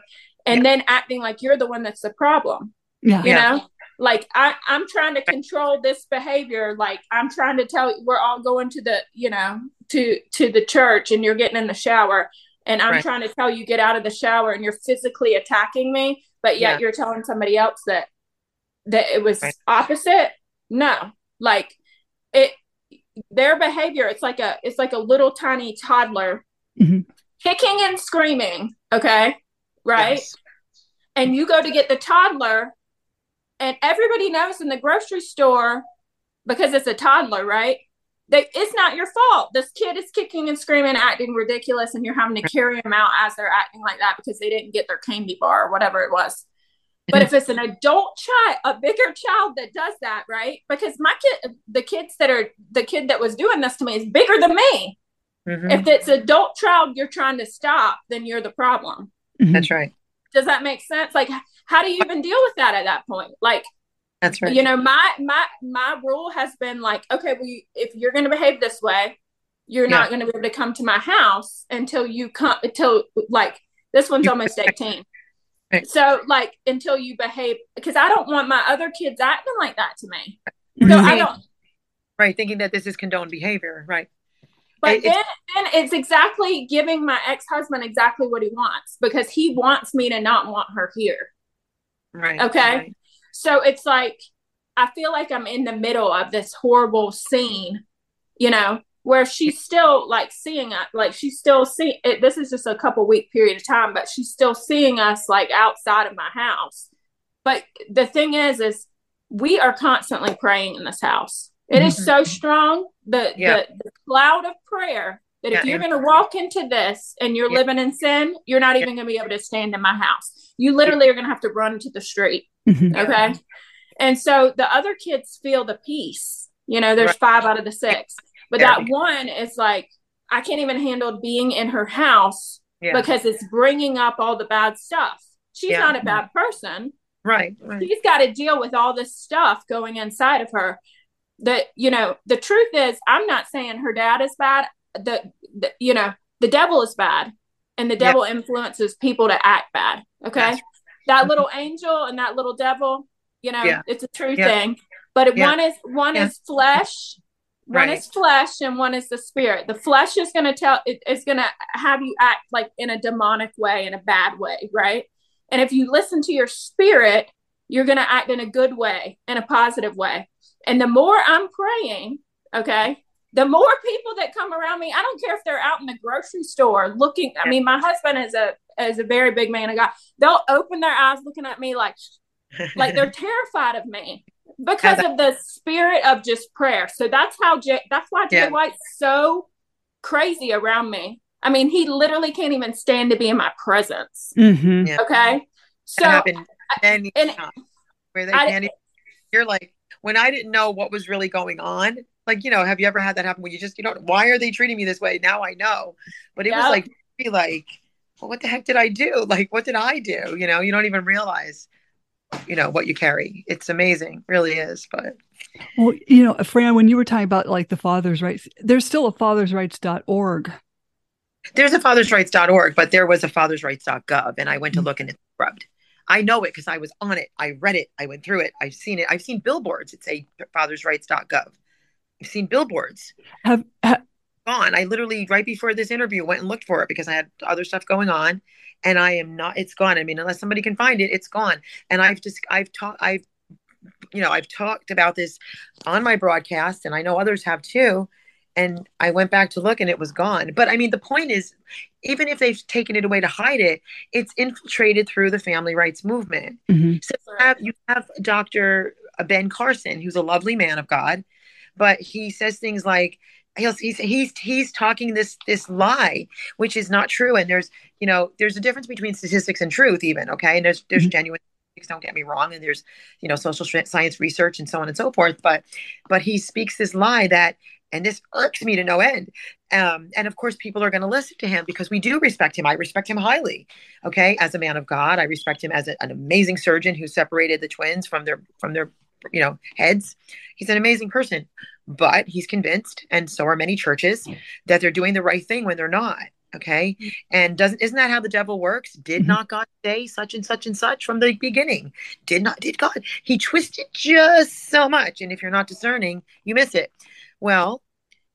And then acting like you're the one that's the problem yeah. you know like I, i'm trying to control this behavior like i'm trying to tell we're all going to the you know to to the church and you're getting in the shower and i'm right. trying to tell you get out of the shower and you're physically attacking me but yet yeah. you're telling somebody else that that it was right. opposite no like it their behavior it's like a it's like a little tiny toddler mm-hmm. kicking and screaming okay right yes. and you go to get the toddler and everybody knows in the grocery store because it's a toddler, right? They, it's not your fault. This kid is kicking and screaming, acting ridiculous, and you're having to carry them out as they're acting like that because they didn't get their candy bar or whatever it was. But if it's an adult child, a bigger child that does that, right? Because my kid, the kids that are the kid that was doing this to me is bigger than me. Mm-hmm. If it's adult child you're trying to stop, then you're the problem. That's right. Does that make sense? Like, how do you even deal with that at that point? Like, that's right. You know, my my my rule has been like, okay, well, you, if you're going to behave this way, you're yeah. not going to be able to come to my house until you come until like this one's almost (laughs) 18. Right. So like until you behave because I don't want my other kids acting like that to me. So I don't right thinking that this is condoned behavior right but it, then, then it's exactly giving my ex-husband exactly what he wants because he wants me to not want her here right okay right. so it's like i feel like i'm in the middle of this horrible scene you know where she's still like seeing us like she's still seeing it this is just a couple week period of time but she's still seeing us like outside of my house but the thing is is we are constantly praying in this house It mm-hmm. is so strong the, yeah. the, the cloud of prayer that yeah, if you're going to walk into this and you're yeah. living in sin you're not even going to be able to stand in my house you literally are going to have to run to the street mm-hmm. okay and so the other kids feel the peace you know there's right. five out of the six but that one is like, I can't even handle being in her house yeah. because it's bringing up all the bad stuff. She's yeah. not a bad person. Right, right. She's got to deal with all this stuff going inside of her. That, you know, the truth is, I'm not saying her dad is bad. The, the you know, the devil is bad and the devil yeah. influences people to act bad. Okay. That mm-hmm. little angel and that little devil, you know, it's a true thing. But one is one is flesh one right. is flesh and one is the spirit. The flesh is going to tell it is going to have you act like in a demonic way, in a bad way, right? And if you listen to your spirit, you're going to act in a good way, in a positive way. And the more I'm praying, okay, the more people that come around me, I don't care if they're out in the grocery store looking. I mean, my husband is a is a very big man of God. They'll open their eyes looking at me like like they're (laughs) terrified of me because of the spirit of just prayer. So that's how Jay, that's why Jay yeah. White's so crazy around me. I mean, he literally can't even stand to be in my presence. Mm-hmm. Yeah. Okay. So, and, and where they I, can't, even, you're like, when I didn't know what was really going on, like, you know, have you ever had that happen where you just, you know, why are they treating me this way? Now I know. But it was like, be like, well, what the heck did I do? Like, what did I do? You know, you don't even realize you know what you carry. It's amazing. Really is but well you know fran when you were talking about like the father's rights there's still a father's rights.org there's a father's rights.org but there was a father's rights.gov and i went to mm-hmm. look and it's scrubbed i know it because i was on it. I read it. I went through it. I've seen it. I've seen billboards that say father's rights.gov i've seen billboards. Have, have gone i literally right before this interview went and looked for it because i had other stuff going on and I am not it's gone. I mean, unless somebody can find it, it's gone. And I've just I've talked I've you know, I've talked about this on my broadcast and I know others have too. And I went back to look and it was gone. But I mean, the point is, even if they've taken it away to hide it, it's infiltrated through the family rights movement. Mm-hmm. So you have, you have Dr. Ben Carson, who's a lovely man of God, but he says things like, he's he's he's he's talking this this lie which is not true. And there's you know there's a difference between statistics and truth even okay? And there's there's mm-hmm. genuine don't get me wrong and there's you know social science research and so on and so forth. But but he speaks this lie that and this irks me to no end um, and of course people are going to listen to him because we do respect him. I respect him highly okay as a man of god. I respect him as a, an amazing surgeon who separated the twins from their from their you know heads. He's an amazing person but he's convinced and so are many churches that they're doing the right thing when they're not okay? And doesn't isn't that how the devil works? Did mm-hmm. not god say such and such and such from the beginning? Did not did god? He twisted just so much and if you're not discerning you miss it. Well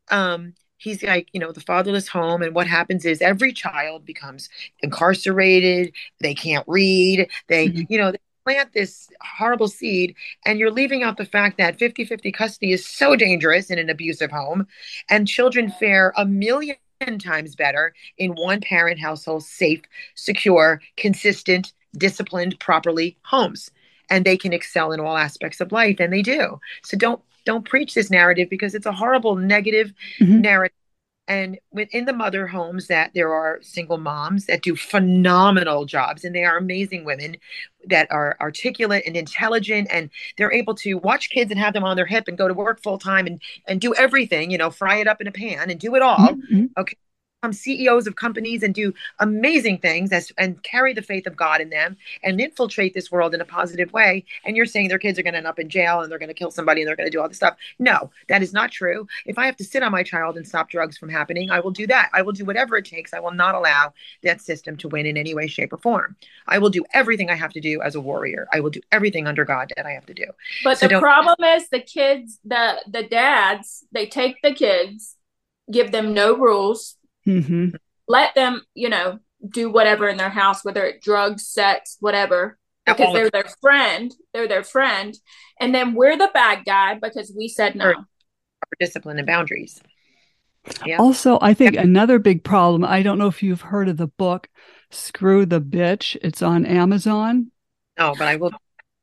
um he's like you know the fatherless home and what happens is every child becomes incarcerated they can't read they mm-hmm. you know plant this horrible seed and you're leaving out the fact that 50-50 custody is so dangerous in an abusive home and children fare a million times better in one parent household safe secure consistent disciplined properly homes. And they can excel in all aspects of life and they do. So don't don't preach this narrative because it's a horrible negative mm-hmm. narrative and within the mother homes that there are single moms that do phenomenal jobs and they are amazing women that are articulate and intelligent and they're able to watch kids and have them on their hip and go to work full time and and do everything you know fry it up in a pan and do it all mm-hmm. okay CEOs of companies and do amazing things as, and carry the faith of God in them and infiltrate this world in a positive way. And you're saying their kids are going to end up in jail and they're going to kill somebody and they're going to do all this stuff. No, that is not true. If I have to sit on my child and stop drugs from happening, I will do that. I will do whatever it takes. I will not allow that system to win in any way, shape, or form. I will do everything I have to do as a warrior. I will do everything under God that I have to do. But so the problem is the kids, the the dads, they take the kids, give them no rules, Mm-hmm. Let them, you know, do whatever in their house, whether it drugs, sex, whatever, because they're their friend. They're their friend. And then we're the bad guy because we said no. For discipline and boundaries. Yeah. Also, I think yeah. another big problem, I don't know if you've heard of the book Screw the Bitch. It's on Amazon. No, but I will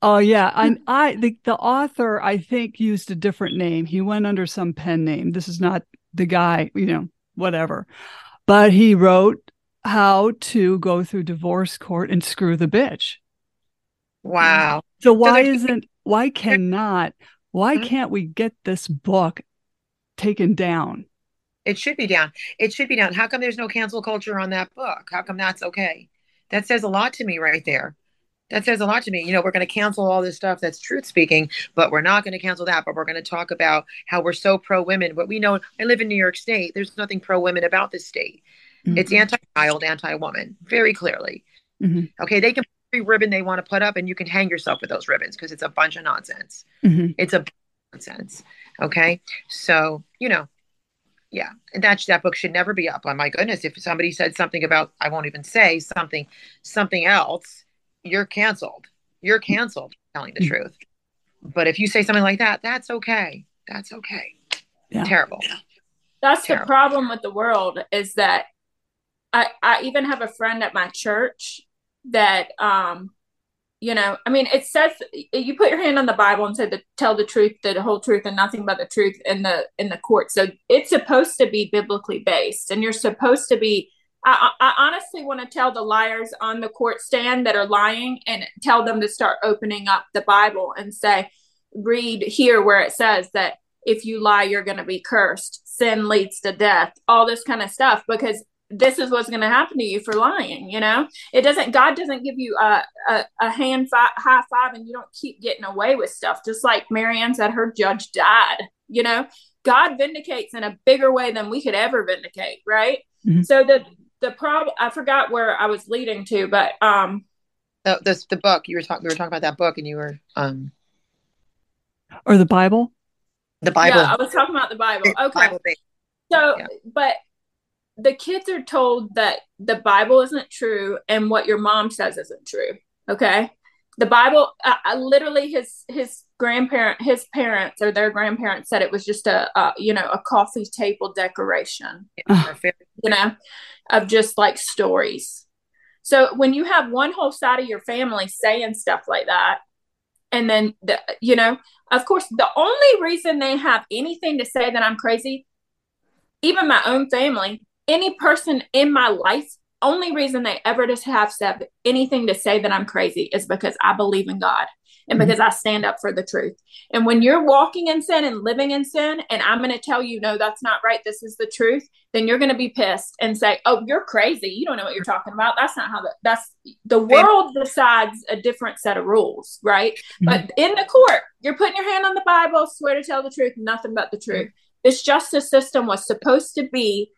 Oh yeah, and I the the author I think used a different name. He went under some pen name. This is not the guy, you know, whatever. But he wrote how to go through divorce court and screw the bitch. Wow. So why isn't why cannot why mm-hmm. can't we get this book taken down? It should be down. It should be down. How come there's no cancel culture on that book? How come that's okay? That says a lot to me right there that says a lot to me. You know, we're going to cancel all this stuff that's truth speaking, but we're not going to cancel that. But we're going to talk about how we're so pro women. But we know I live in New York State. There's nothing pro women about this state. Mm-hmm. It's anti child, anti woman, very clearly. Mm-hmm. Okay, they can put every ribbon they want to put up, and you can hang yourself with those ribbons because it's a bunch of nonsense. Mm-hmm. It's a nonsense. Okay, so you know, yeah, and that that book should never be up. Oh my goodness, if somebody said something about, I won't even say something, something else you're canceled. You're canceled telling the mm-hmm. truth. But if you say something like that, that's okay. That's okay. Yeah. Terrible. That's Terrible. the problem with the world is that I, I even have a friend at my church that um you know i mean it says you put your hand on the bible and say to tell the truth the whole truth and nothing but the truth in the in the court so it's supposed to be biblically based and you're supposed to be I, I honestly want to tell the liars on the court stand that are lying and tell them to start opening up the Bible and say, read here where it says that if you lie, you're going to be cursed. Sin leads to death, all this kind of stuff, because this is what's going to happen to you for lying. You know, it doesn't, God doesn't give you a, a, a hand fi- high five and you don't keep getting away with stuff. Just like Marianne said, her judge died, you know, God vindicates in a bigger way than we could ever vindicate. Right. Mm-hmm. So the, the problem I forgot where I was leading to, but um the this the book you were talking we were talking about that book and you were um or the Bible? The Bible. Yeah, I was talking about the Bible. Okay. Bible so yeah. but the kids are told that the Bible isn't true and what your mom says isn't true. Okay. The Bible, uh, uh literally, his his grandparent, his parents or their grandparents said it was just a, a you know a coffee table decoration. you know, of just like stories. So when you have one whole side of your family saying stuff like that, and then the, you know, of course, the only reason they have anything to say that I'm crazy, even my own family, any person in my life, only reason they ever just have said anything to say that I'm crazy is because I believe in God and mm-hmm. because I stand up for the truth. And when you're walking in sin and living in sin, and I'm going to tell you, no, that's not right, this is the truth, then you're going to be pissed and say, oh, you're crazy. You don't know what you're talking about. That's not how that, that's the world decides a different set of rules, right? Mm-hmm. But in the court, you're putting your hand on the Bible, swear to tell the truth, nothing but the truth. This justice system was supposed to be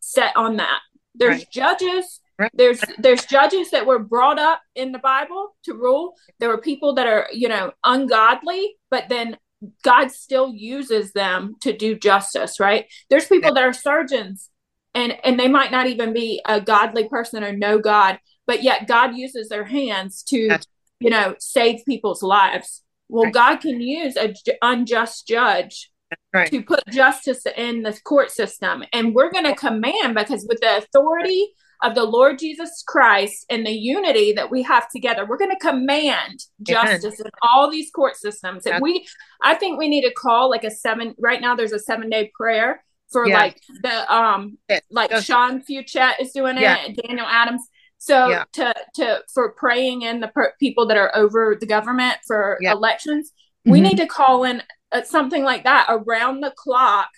set on that. There's right. judges there's there's judges that were brought up in the Bible to rule. There were people that are, you know, ungodly, but then God still uses them to do justice, right? There's people that are surgeons and and they might not even be a godly person or know God, but yet God uses their hands to, you know, save people's lives. Well, right. God can use a unjust judge Right. to put justice in the court system. And we're going to command because with the authority of the Lord Jesus Christ and the unity that we have together. We're going to command justice in all these court systems. And we, I think we need to call like a seven, right now there's a seven day prayer for yeah. like the, um, like Sean Feucht is doing it, yeah. Daniel Adams. So yeah. to, to, for praying in the per- people that are over the government for elections, mm-hmm. we need to call in uh, something like that around the clock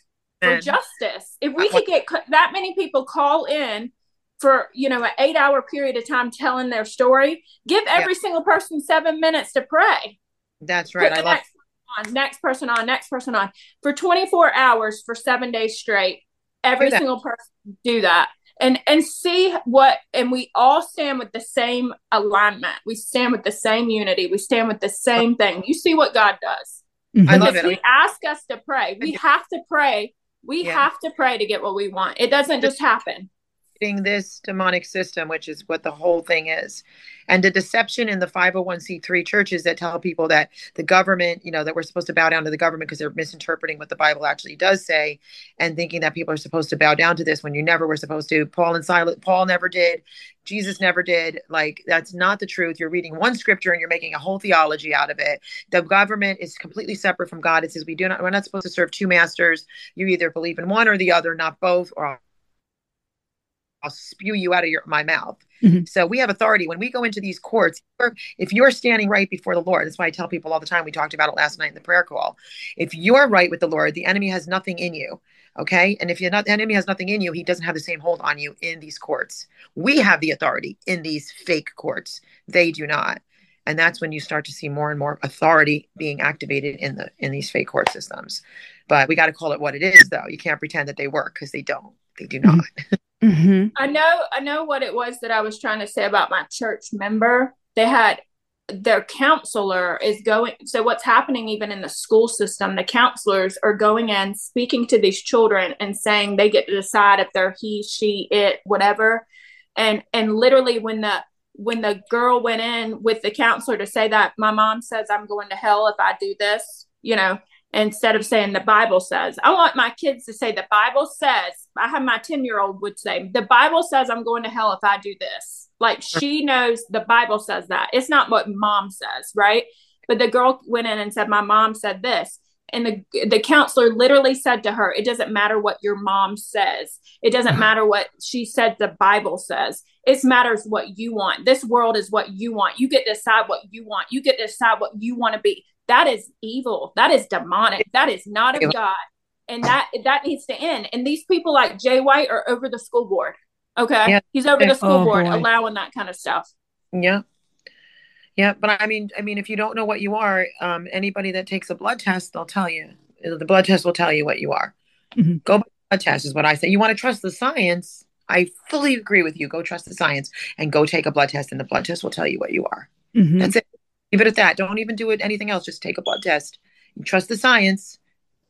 for justice. If we could get that many people call in for you know an eight hour period of time telling their story, give every yeah. single person seven minutes to pray. That's right. I love next on, next person on, next person on for 24 hours for seven days straight. Every single person do that and and see what and we all stand with the same alignment we stand with the same unity we stand with the same thing you see what god does mm-hmm. i love it he ask us to pray we have to pray we yeah. have to pray to get what we want it doesn't just happen this demonic system, which is what the whole thing is. And the deception in the 501c3 churches that tell people that the government, you know, that we're supposed to bow down to the government because they're misinterpreting what the Bible actually does say and thinking that people are supposed to bow down to this when you never were supposed to. Paul and Silas, Paul never did. Jesus never did. Like, that's not the truth. You're reading one scripture and you're making a whole theology out of it. The government is completely separate from God. It says we do not, we're not supposed to serve two masters. You either believe in one or the other, not both, or I'll spew you out of your my mouth. Mm-hmm. So we have authority when we go into these courts. If you're standing right before the Lord, that's why I tell people all the time. We talked about it last night in the prayer call. If you're right with the Lord, the enemy has nothing in you. Okay, and if you're not, the enemy has nothing in you, he doesn't have the same hold on you in these courts. We have the authority in these fake courts. They do not, and that's when you start to see more and more authority being activated in the in these fake court systems. But we got to call it what it is, though. You can't pretend that they work because they don't. They do not. Mm-hmm. (laughs) Mm-hmm. I know, I know what it was that I was trying to say about my church member. They had their counselor is going. So what's happening even in the school system? The counselors are going in, speaking to these children, and saying they get to decide if they're he, she, it, whatever. And and literally, when the when the girl went in with the counselor to say that my mom says I'm going to hell if I do this, you know, instead of saying the Bible says. I want my kids to say the Bible says. I have my 10 year old would say, the Bible says I'm going to hell if I do this. Like she knows the Bible says that. It's not what mom says, right? But the girl went in and said, My mom said this. And the, the counselor literally said to her, It doesn't matter what your mom says. It doesn't uh-huh. matter what she said the Bible says. It matters what you want. This world is what you want. You get to decide what you want. You get to decide what you want to be that is evil that is demonic that is not of god and that that needs to end and these people like jay white are over the school board okay yeah. he's over the school oh, board boy. allowing that kind of stuff yeah yeah but i mean i mean if you don't know what you are um, anybody that takes a blood test they'll tell you the blood test will tell you what you are mm-hmm. go blood test is what i say you want to trust the science i fully agree with you go trust the science and go take a blood test and the blood test will tell you what you are mm-hmm. that's it Leave it at that. Don't even do it anything else. Just take a blood test. Trust the science.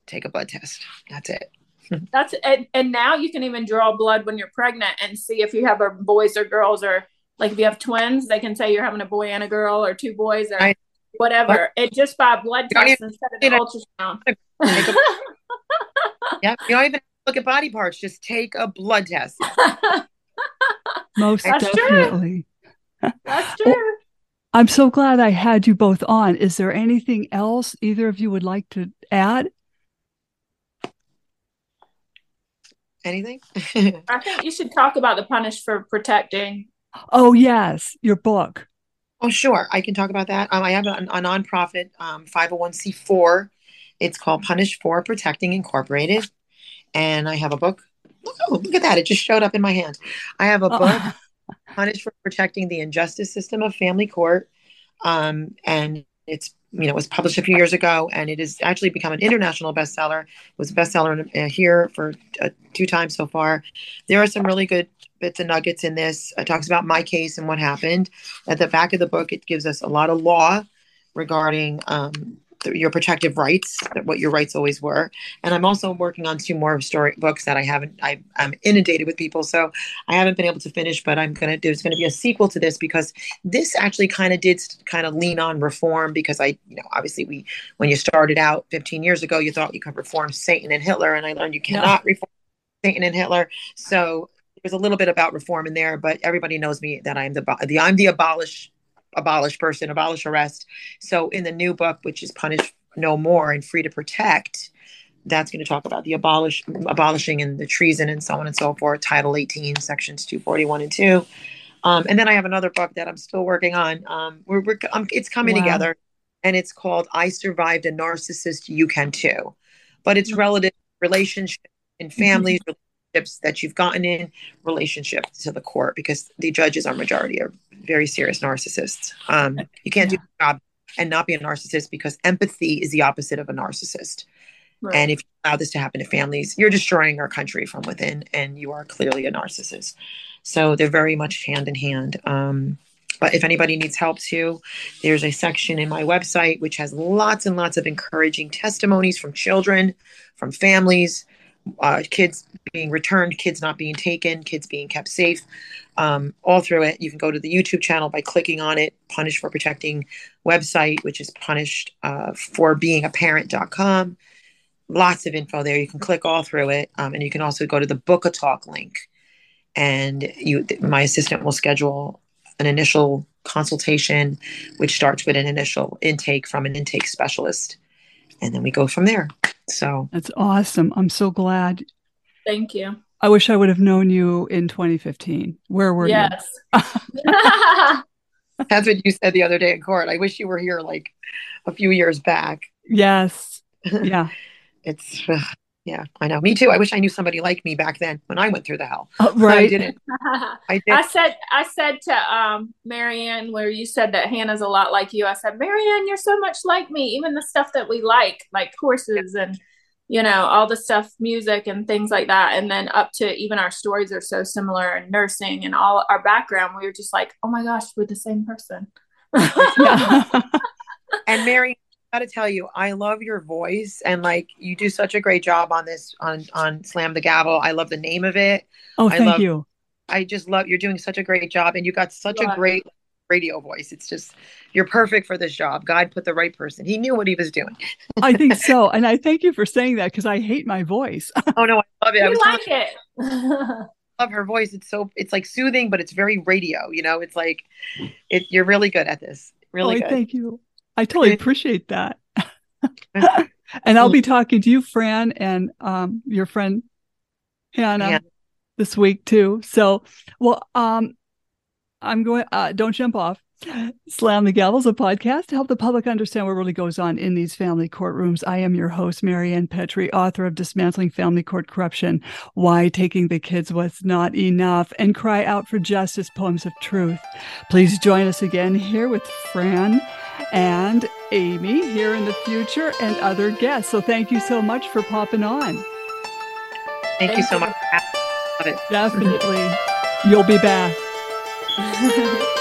Take a blood test. That's it. (laughs) That's and, and now you can even draw blood when you're pregnant and see if you have a boys or girls or like if you have twins, they can say you're having a boy and a girl or two boys or I, whatever. It just by blood test instead of ultrasound. (laughs) (laughs) yeah, you don't even look at body parts. Just take a blood test. Most That's definitely. True. That's oh, true. I'm so glad I had you both on. Is there anything else either of you would like to add? Anything? (laughs) I think you should talk about the punish for protecting. Oh yes, your book. Oh sure, I can talk about that. Um, I have a, a nonprofit, um, 501c4. It's called Punish for Protecting Incorporated, and I have a book. Oh, look at that! It just showed up in my hand. I have a book. (laughs) Punish for protecting the injustice system of family court. Um, and it's you know was published a few years ago, and it has actually become an international bestseller. It was a bestseller uh, here for uh, two times so far. There are some really good bits and nuggets in this. It talks about my case and what happened. At the back of the book, it gives us a lot of law regarding um, your protective rights, what your rights always were. And I'm also working on two more story books that I haven't. I, am inundated with people, so I haven't been able to finish. But I'm gonna. There's gonna be a sequel to this because this actually kind of did kind of lean on reform because I, you know, obviously we when you started out 15 years ago, you thought you could reform Satan and Hitler, and I learned you cannot no. reform Satan and Hitler. So there's a little bit about reform in there, but everybody knows me that I'm the the I'm the abolish abolish person, abolish arrest. So in the new book, which is Punish No More and Free to Protect, that's going to talk about the abolish abolishing and the treason and so on and so forth. Title 18, sections 241 and 2. Um, and then I have another book that I'm still working on. Um, we're, we're um, it's coming wow. together, and it's called "I Survived a Narcissist, You Can Too," but it's mm-hmm. relative relationship in families, relationships that you've gotten in, relationship to the court, because the judges are majority are very serious narcissists. Um, you can't yeah. do the job and not be a narcissist because empathy is the opposite of a narcissist. Right. And if you allow this to happen to families, you're destroying our country from within, and you are clearly a narcissist. So they're very much hand in hand. Um, but if anybody needs help too, there's a section in my website which has lots and lots of encouraging testimonies from children, from families, uh, kids being returned, kids not being taken, kids being kept safe. Um, all through it, you can go to the YouTube channel by clicking on it, Punished for Protecting website, which is punished uh, for being a parent.com. Lots of info there. You can click all through it. Um, and you can also go to the Book a Talk link. And you, my assistant will schedule an initial consultation, which starts with an initial intake from an intake specialist. And then we go from there. So that's awesome. I'm so glad. Thank you. I wish I would have known you in 2015. Where were yes. you? Yes. (laughs) that's what you said the other day in court. I wish you were here like a few years back. Yes. (laughs) Yeah. it's yeah, I know. Me too. I wish I knew somebody like me back then when I went through the hell. Uh, right. I didn't. (laughs) I, did. I said I said to um Marianne, where you said that Hannah's a lot like you. I said, Marianne, you're so much like me. Even the stuff that we like, like horses yeah. and you know all the stuff, music and things like that, and then up to even our stories are so similar and nursing and all our background. We were just like, oh my gosh, we're the same person. (laughs) (laughs) and Mary, gotta tell you, I love your voice and like you do such a great job on this on on Slam the Gavel. I love the name of it. Oh, I thank love, you. I just love you're doing such a great job and you got such a great radio voice. It's just you're perfect for this job. God put the right person. He knew what he was doing. I think (laughs) so. And I thank you for saying that because I hate my voice. (laughs) oh no, I love it. You (laughs) I like it. love her voice. It's so it's like soothing, but it's very radio, you know. It's like it you're really good at this. Really oh, good. Thank you. I totally appreciate that. (laughs) (laughs) and I'll be talking to you, Fran, and um, your friend Hannah yeah. this week too. So, well, um, I'm going. Uh, don't jump off. Slam the Gavel's a podcast to help the public understand what really goes on in these family courtrooms. I am your host, Marianne Petrie, author of Dismantling Family Court Corruption, Why Taking the Kids Was Not Enough, and Cry Out for Justice, Poems of Truth. Please join us again here with Fran and Amy here in the future and other guests. So thank you so much for popping on. Thank, thank you so much. Definitely. You'll be back. (laughs)